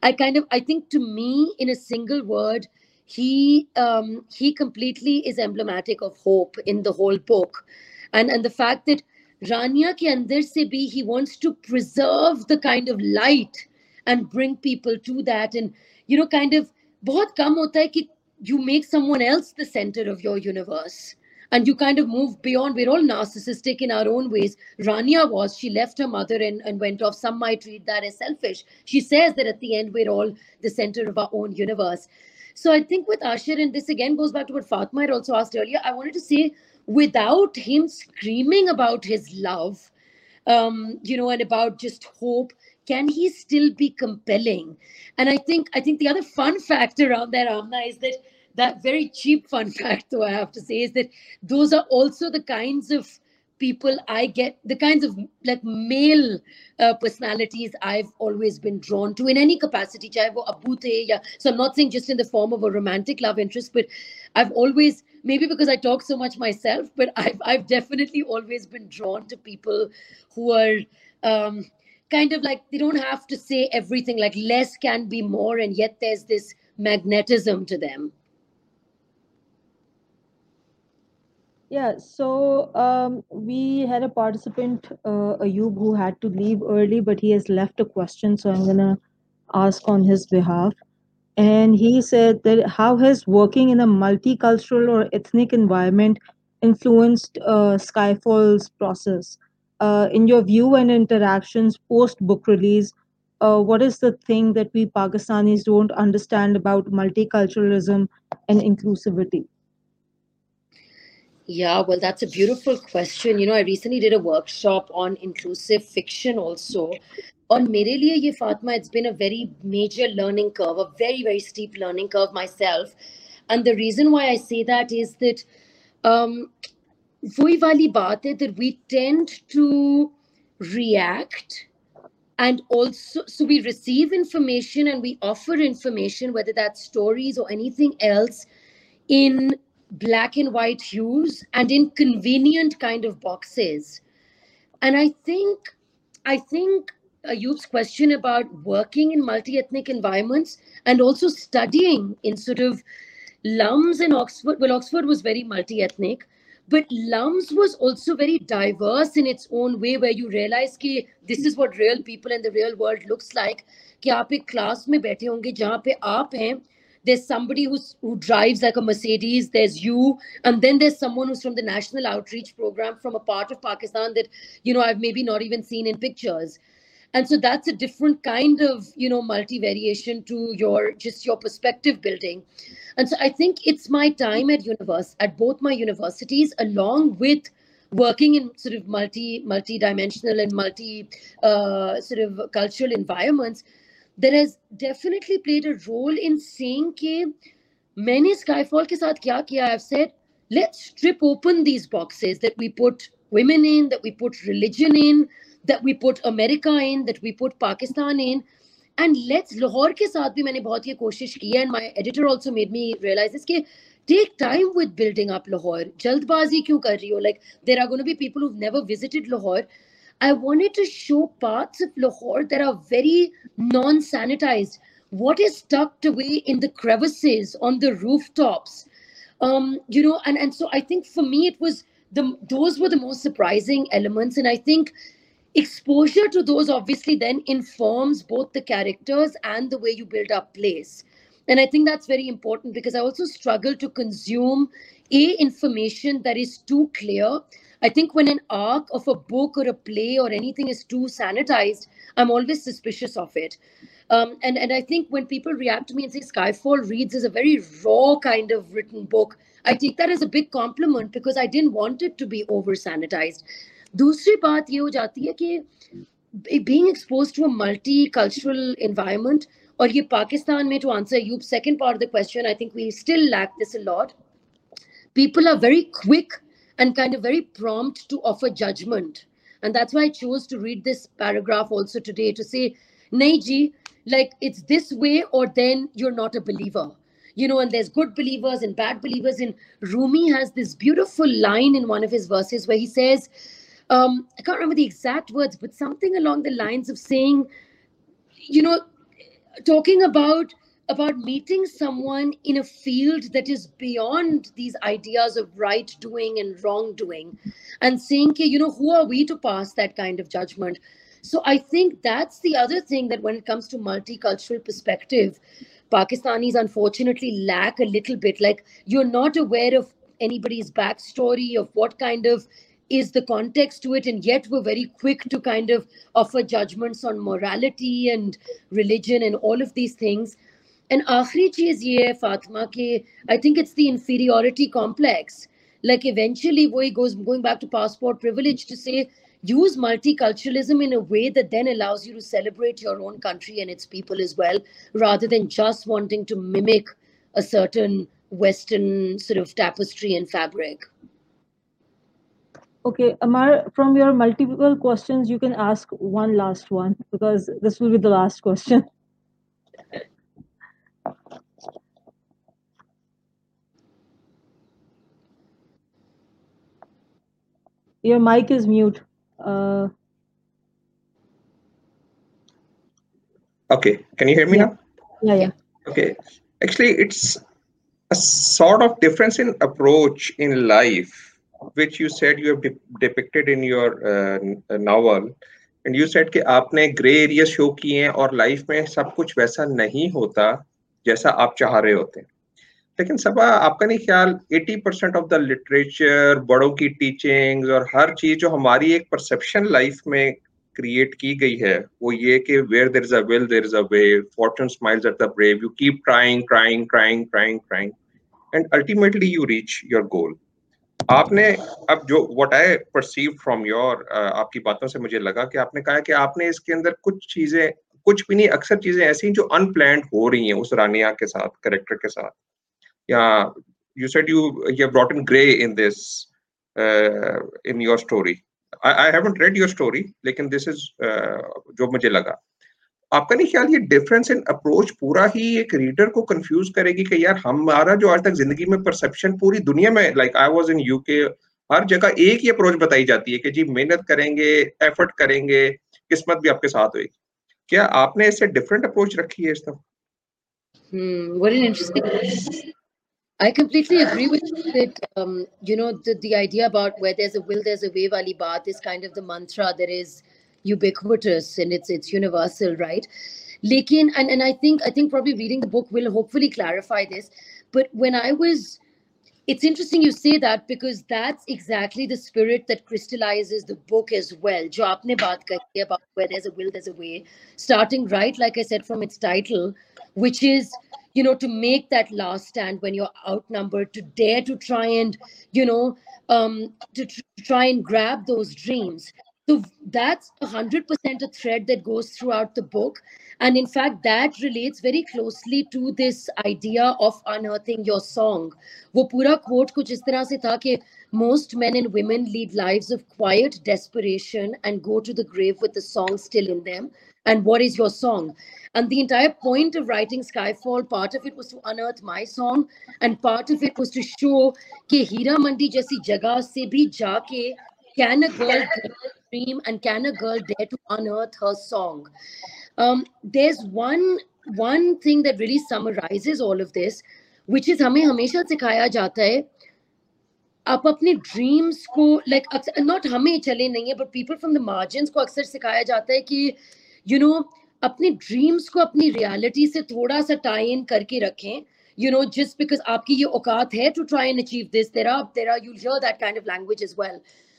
I kind of, I think to me, in a single word, he um, he completely is emblematic of hope in the whole book, and and the fact that Rania ke andar se bhi, he wants to preserve the kind of light and bring people to that. And, you know, kind of, bahut kam hota hai ki you make someone else the center of your universe. And you kind of move beyond. We're all narcissistic in our own ways. Rania was. She left her mother and, and went off. Some might read that as selfish. She says that at the end, we're all the center of our own universe. So I think with Asher, and this again goes back to what Fatma had also asked earlier, I wanted to say without him screaming about his love, um, you know, and about just hope, can he still be compelling? And I think I think the other fun fact around that, Amna, is that that very cheap fun fact, though I have to say, is that those are also the kinds of people I get, the kinds of like male uh, personalities I've always been drawn to in any capacity. So I'm not saying just in the form of a romantic love interest, but I've always, maybe because I talk so much myself, but I've, I've definitely always been drawn to people who are um, kind of like, they don't have to say everything, like less can be more, and yet there's this magnetism to them. Yeah, so um, we had a participant, uh, Ayub, who had to leave early, but he has left a question, so I'm gonna ask on his behalf. And he said that how has working in a multicultural or ethnic environment influenced uh, Skyfall's process? Uh, in your view and interactions post book release, uh, what is the thing that we Pakistanis don't understand about multiculturalism and inclusivity? Yeah, well, that's a beautiful question. You know, I recently did a workshop on inclusive fiction also. On mere liye ye Fatma, it's been a very major learning curve, a very, very steep learning curve myself. And the reason why I say that is that um, वही वाली बात है that we tend to react and also so we receive information and we offer information whether that's stories or anything else in black and white hues and in convenient kind of boxes and i think i think Ayub's question about working in multi-ethnic environments and also studying in sort of lums in oxford. Well oxford was very multi-ethnic but lums was also very diverse in its own way where you realize ki this is what real people in the real world looks like. कि आप एक class में बैठे होंगे जहाँ पे आप हैं there's somebody who's, who drives like a Mercedes, there's you, and then there's someone who's from the National Outreach Program from a part of Pakistan that, you know, I've maybe not even seen in pictures and so that's a different kind of you know multi variation to your just your perspective building and so i think it's my time at universe at both my universities along with working in sort of multi multi-dimensional and multi uh, sort of cultural environments that has definitely played a role in saying कि मैंने Skyfall के साथ क्या किया I've said let's strip open these boxes that we put women in that we put religion in that we put America in that we put Pakistan in and let's Lahore के साथ भी मैंने बहुत ये कोशिश की है and my editor also made me realize this कि take time with building up Lahore जल्दबाजी क्यों कर रही हो like there are going to be people who've never visited Lahore I wanted to show parts of Lahore that are very non sanitized. What is tucked away in the crevices on the rooftops? Um, you know, and, and so I think for me, it was the those were the most surprising elements. And I think exposure to those obviously then informs both the characters and the way you build up place. And I think that's very important because I also struggle to consume a information that is too clear I think when an arc of a book or a play or anything is too sanitized, I'm always suspicious of it. Um, and, and I think when people react to me and say Skyfall reads as a very raw kind of written book, I take that as a big compliment because I didn't want it to be over sanitized. दूसरी बात ये हो जाती है कि being exposed to a multicultural environment or ये Pakistan में to answer your second part of the question, I think we still lack this a lot. People are very quick and kind of very prompt to offer judgment. And that's why I chose to read this paragraph also today to say, Naiji, like it's this way, or then you're not a believer. You know, and there's good believers and bad believers. And Rumi has this beautiful line in one of his verses where he says, um, I can't remember the exact words, but something along the lines of saying, you know, talking about about meeting someone in a field that is beyond these ideas of right doing and wrongdoing and saying, you know, who are we to pass that kind of judgment? So I think that's the other thing that when it comes to multicultural perspective, Pakistanis unfortunately lack a little bit. Like you're not aware of anybody's backstory, of what kind of is the context to it and yet we're very quick to kind of offer judgments on morality and religion and all of these things. And aakhri cheez ye hai fatima ke i think it's the inferiority complex. Like eventually wo goes going back to passport privilege to say use multiculturalism in a way that then allows you to celebrate your own country and its people as well, rather than just wanting to mimic a certain Western sort of tapestry and fabric. Okay, Amar, from your multiple questions, you can ask one last one because this will be the last question. Your mic is mute. Uh, Okay, can you hear me Yeah. now? yeah, yeah. Okay, actually, it's a sort of difference in approach in life, which you said you have de- depicted in your uh, novel. And you said कि आपने grey area show किए हैं और life में सब कुछ वैसा नहीं होता जैसा आप चाह रहे होते हैं लेकिन सबा आपका नहीं ख्याल 80 परसेंट ऑफ़ द लिटरेचर बड़ों की टीचिंग्स और हर चीज़ जो हमारी एक परसेप्शन लाइफ में क्रिएट की गई है वो ये कि where there is a will there is a way fortune smiles at the brave you keep trying trying trying trying trying and ultimately you reach your goal आपने अब जो what I perceive from your आपकी बातों से मुझे लगा कि आपने कहा कि आपने इसके अंदर कुछ चीज़ें कुछ भी नहीं अक्सर चीज़ें ऐसी जो अनप्लान्ड हो रही हैं उस रानिया के साथ करेक्टर के साथ. या you said you you have in in in this uh, in your story. I, I haven't read लेकिन दिस इज़ uh, जो मुझे लगा. आपका नहीं ख्याल ये डिफरेंस इन अप्रोच पूरा ही एक रीडर को कंफ्यूज करेगी कि यार हमारा जो आज तक ज़िंदगी में परसेप्शन पूरी दुनिया में like I was in UK हर जगह एक ही अप्रोच बताई जाती है कि जी मेहनत करेंगे एफर्ट करेंगे किस्मत भी आपके साथ होगी क्या आपने इससे डिफरेंट अप्रोच रखी है इस तरह Hmm, what an interesting. I completely agree with you that um, you know the, the idea about where there's a will, there's a way. Wali baat is kind of the mantra that is ubiquitous and it's it's universal, right? Lekin and, and I think I think probably reading the book will hopefully clarify this. But when I was it's interesting you say that because that's exactly the spirit that crystallizes the book as well. About where there's a will, there's a way. Starting right, like I said, from its title, which is you know to make that last stand when you're outnumbered, to dare to try and you know um, to tr- try and grab those dreams. So that's 100% a thread that goes throughout the book. And in fact, that relates very closely to this idea of unearthing your song. Most men and women lead lives of quiet desperation and go to the grave with the song still in them. And what is your song? And the entire point of writing Skyfall, part of it was to unearth my song, and part of it was to show ke Hira Mandi jaisi jagah se bhi jaake can a girl dream and can a girl dare to unearth her song? Um, there's one one thing that really summarizes all of this, which is हमें हमेशा सिखाया जाता है आप अपने dreams को like अक्सर not हमें चले नहीं है but people from the margins को अक्सर सिखाया जाता है कि यू नो अपने ड्रीम्स को अपनी रियलिटी से थोड़ा सा टाई इन करके रखें you know just because आपकी ये औकात है to try and achieve this there are there are you'll hear that kind of language as well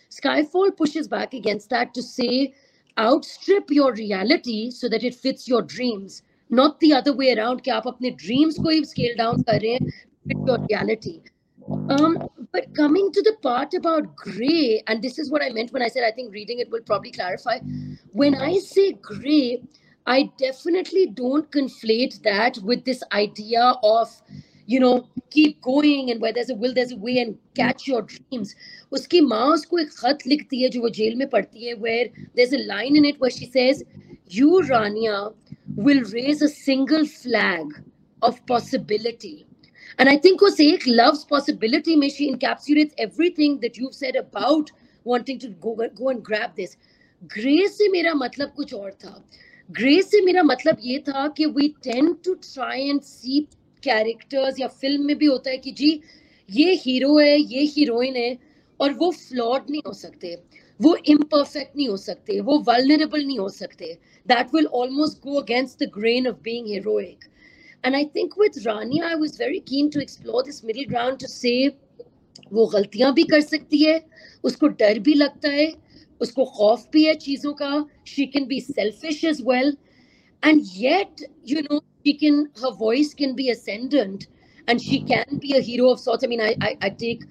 skyfall pushes back against that to say outstrip your reality so that it fits your dreams not the other way around कि आप अपने dreams को ही scale down कर रहे हैं fit your reality um, but coming to the part about gray, and this is what I meant when I said I think reading it will probably clarify. When I say gray, I definitely don't conflate that with this idea of, you know, keep going and where there's a will, there's a way and catch your dreams. उसकी माँ उसको एक खत लिखती है जो वो jail में पढ़ती है where there's a line in it where she says, you Rania will raise a single flag of possibility. And I think Osek loves possibility. May she encapsulates everything that you've said about wanting to go go and grab this. Grace से मेरा मतलब कुछ और था. Grace से मेरा मतलब ये था कि we tend to try and see Characters या फ़िल्म में भी होता है कि जी ये हीरो है ये हीरोइन है और वो फ्लॉड नहीं हो सकते वो इम्परफेक्ट नहीं हो सकते वो वल्नरेबल नहीं हो सकते. That will almost go against the grain of being heroic. And I think with Rania, I was very keen to explore this middle ground to say वो गलतियाँ भी कर सकती है उसको डर भी लगता है उसको खौफ भी है चीज़ों का she can be selfish as well. And yet you know she can her voice can be ascendant and she can be a hero of sorts i mean i i, I take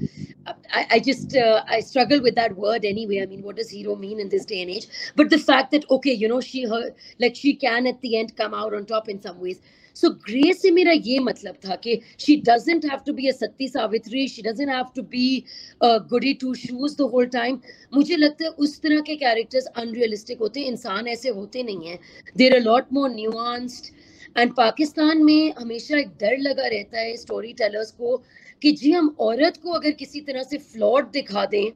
I, I just uh, i struggle with that word anyway i mean what does hero mean in this day and age but the fact that okay you know she her like she can at the end come out on top in some ways so grey से मेरा ये मतलब था कि she doesn't have to be a Satti Savitri she doesn't have to be Gudi to shoes the whole time मुझे लगता है उस तरह के कैरेक्टर्स अनरियलिस्टिक होते हैं इंसान ऐसे होते नहीं हैं देर a lot more nuanced and Pakistan में हमेशा एक डर लगा रहता है स्टोरी टेलर्स को कि जी, हम औरत को अगर किसी तरह से फ्लॉड दिखा दें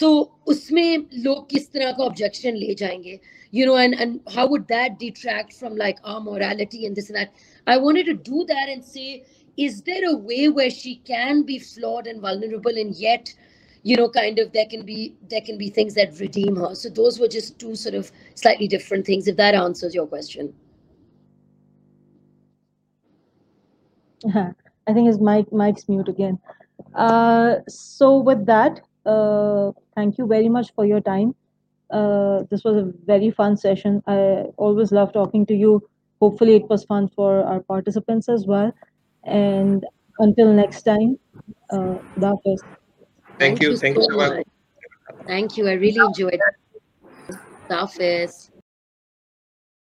तो उसमें लोग किस तरह का ऑब्जेक्शन ले जाएँगे? You know and and how would that detract from like our morality in this that I wanted to do that and say is there a way where she can be flawed and vulnerable and yet you know kind of there can be there can be things that redeem her so those were just two sort of slightly different things if that answers your question I think his mic mic's mute again. Uh, so with that, uh, thank you very much for your time. Uh, this was a very fun session. I always love talking to you. Hopefully, it was fun for our participants as well. And until next time, uh, that is. Thank you. Thank you so so much. much. thank you i really enjoyed it Hafiz.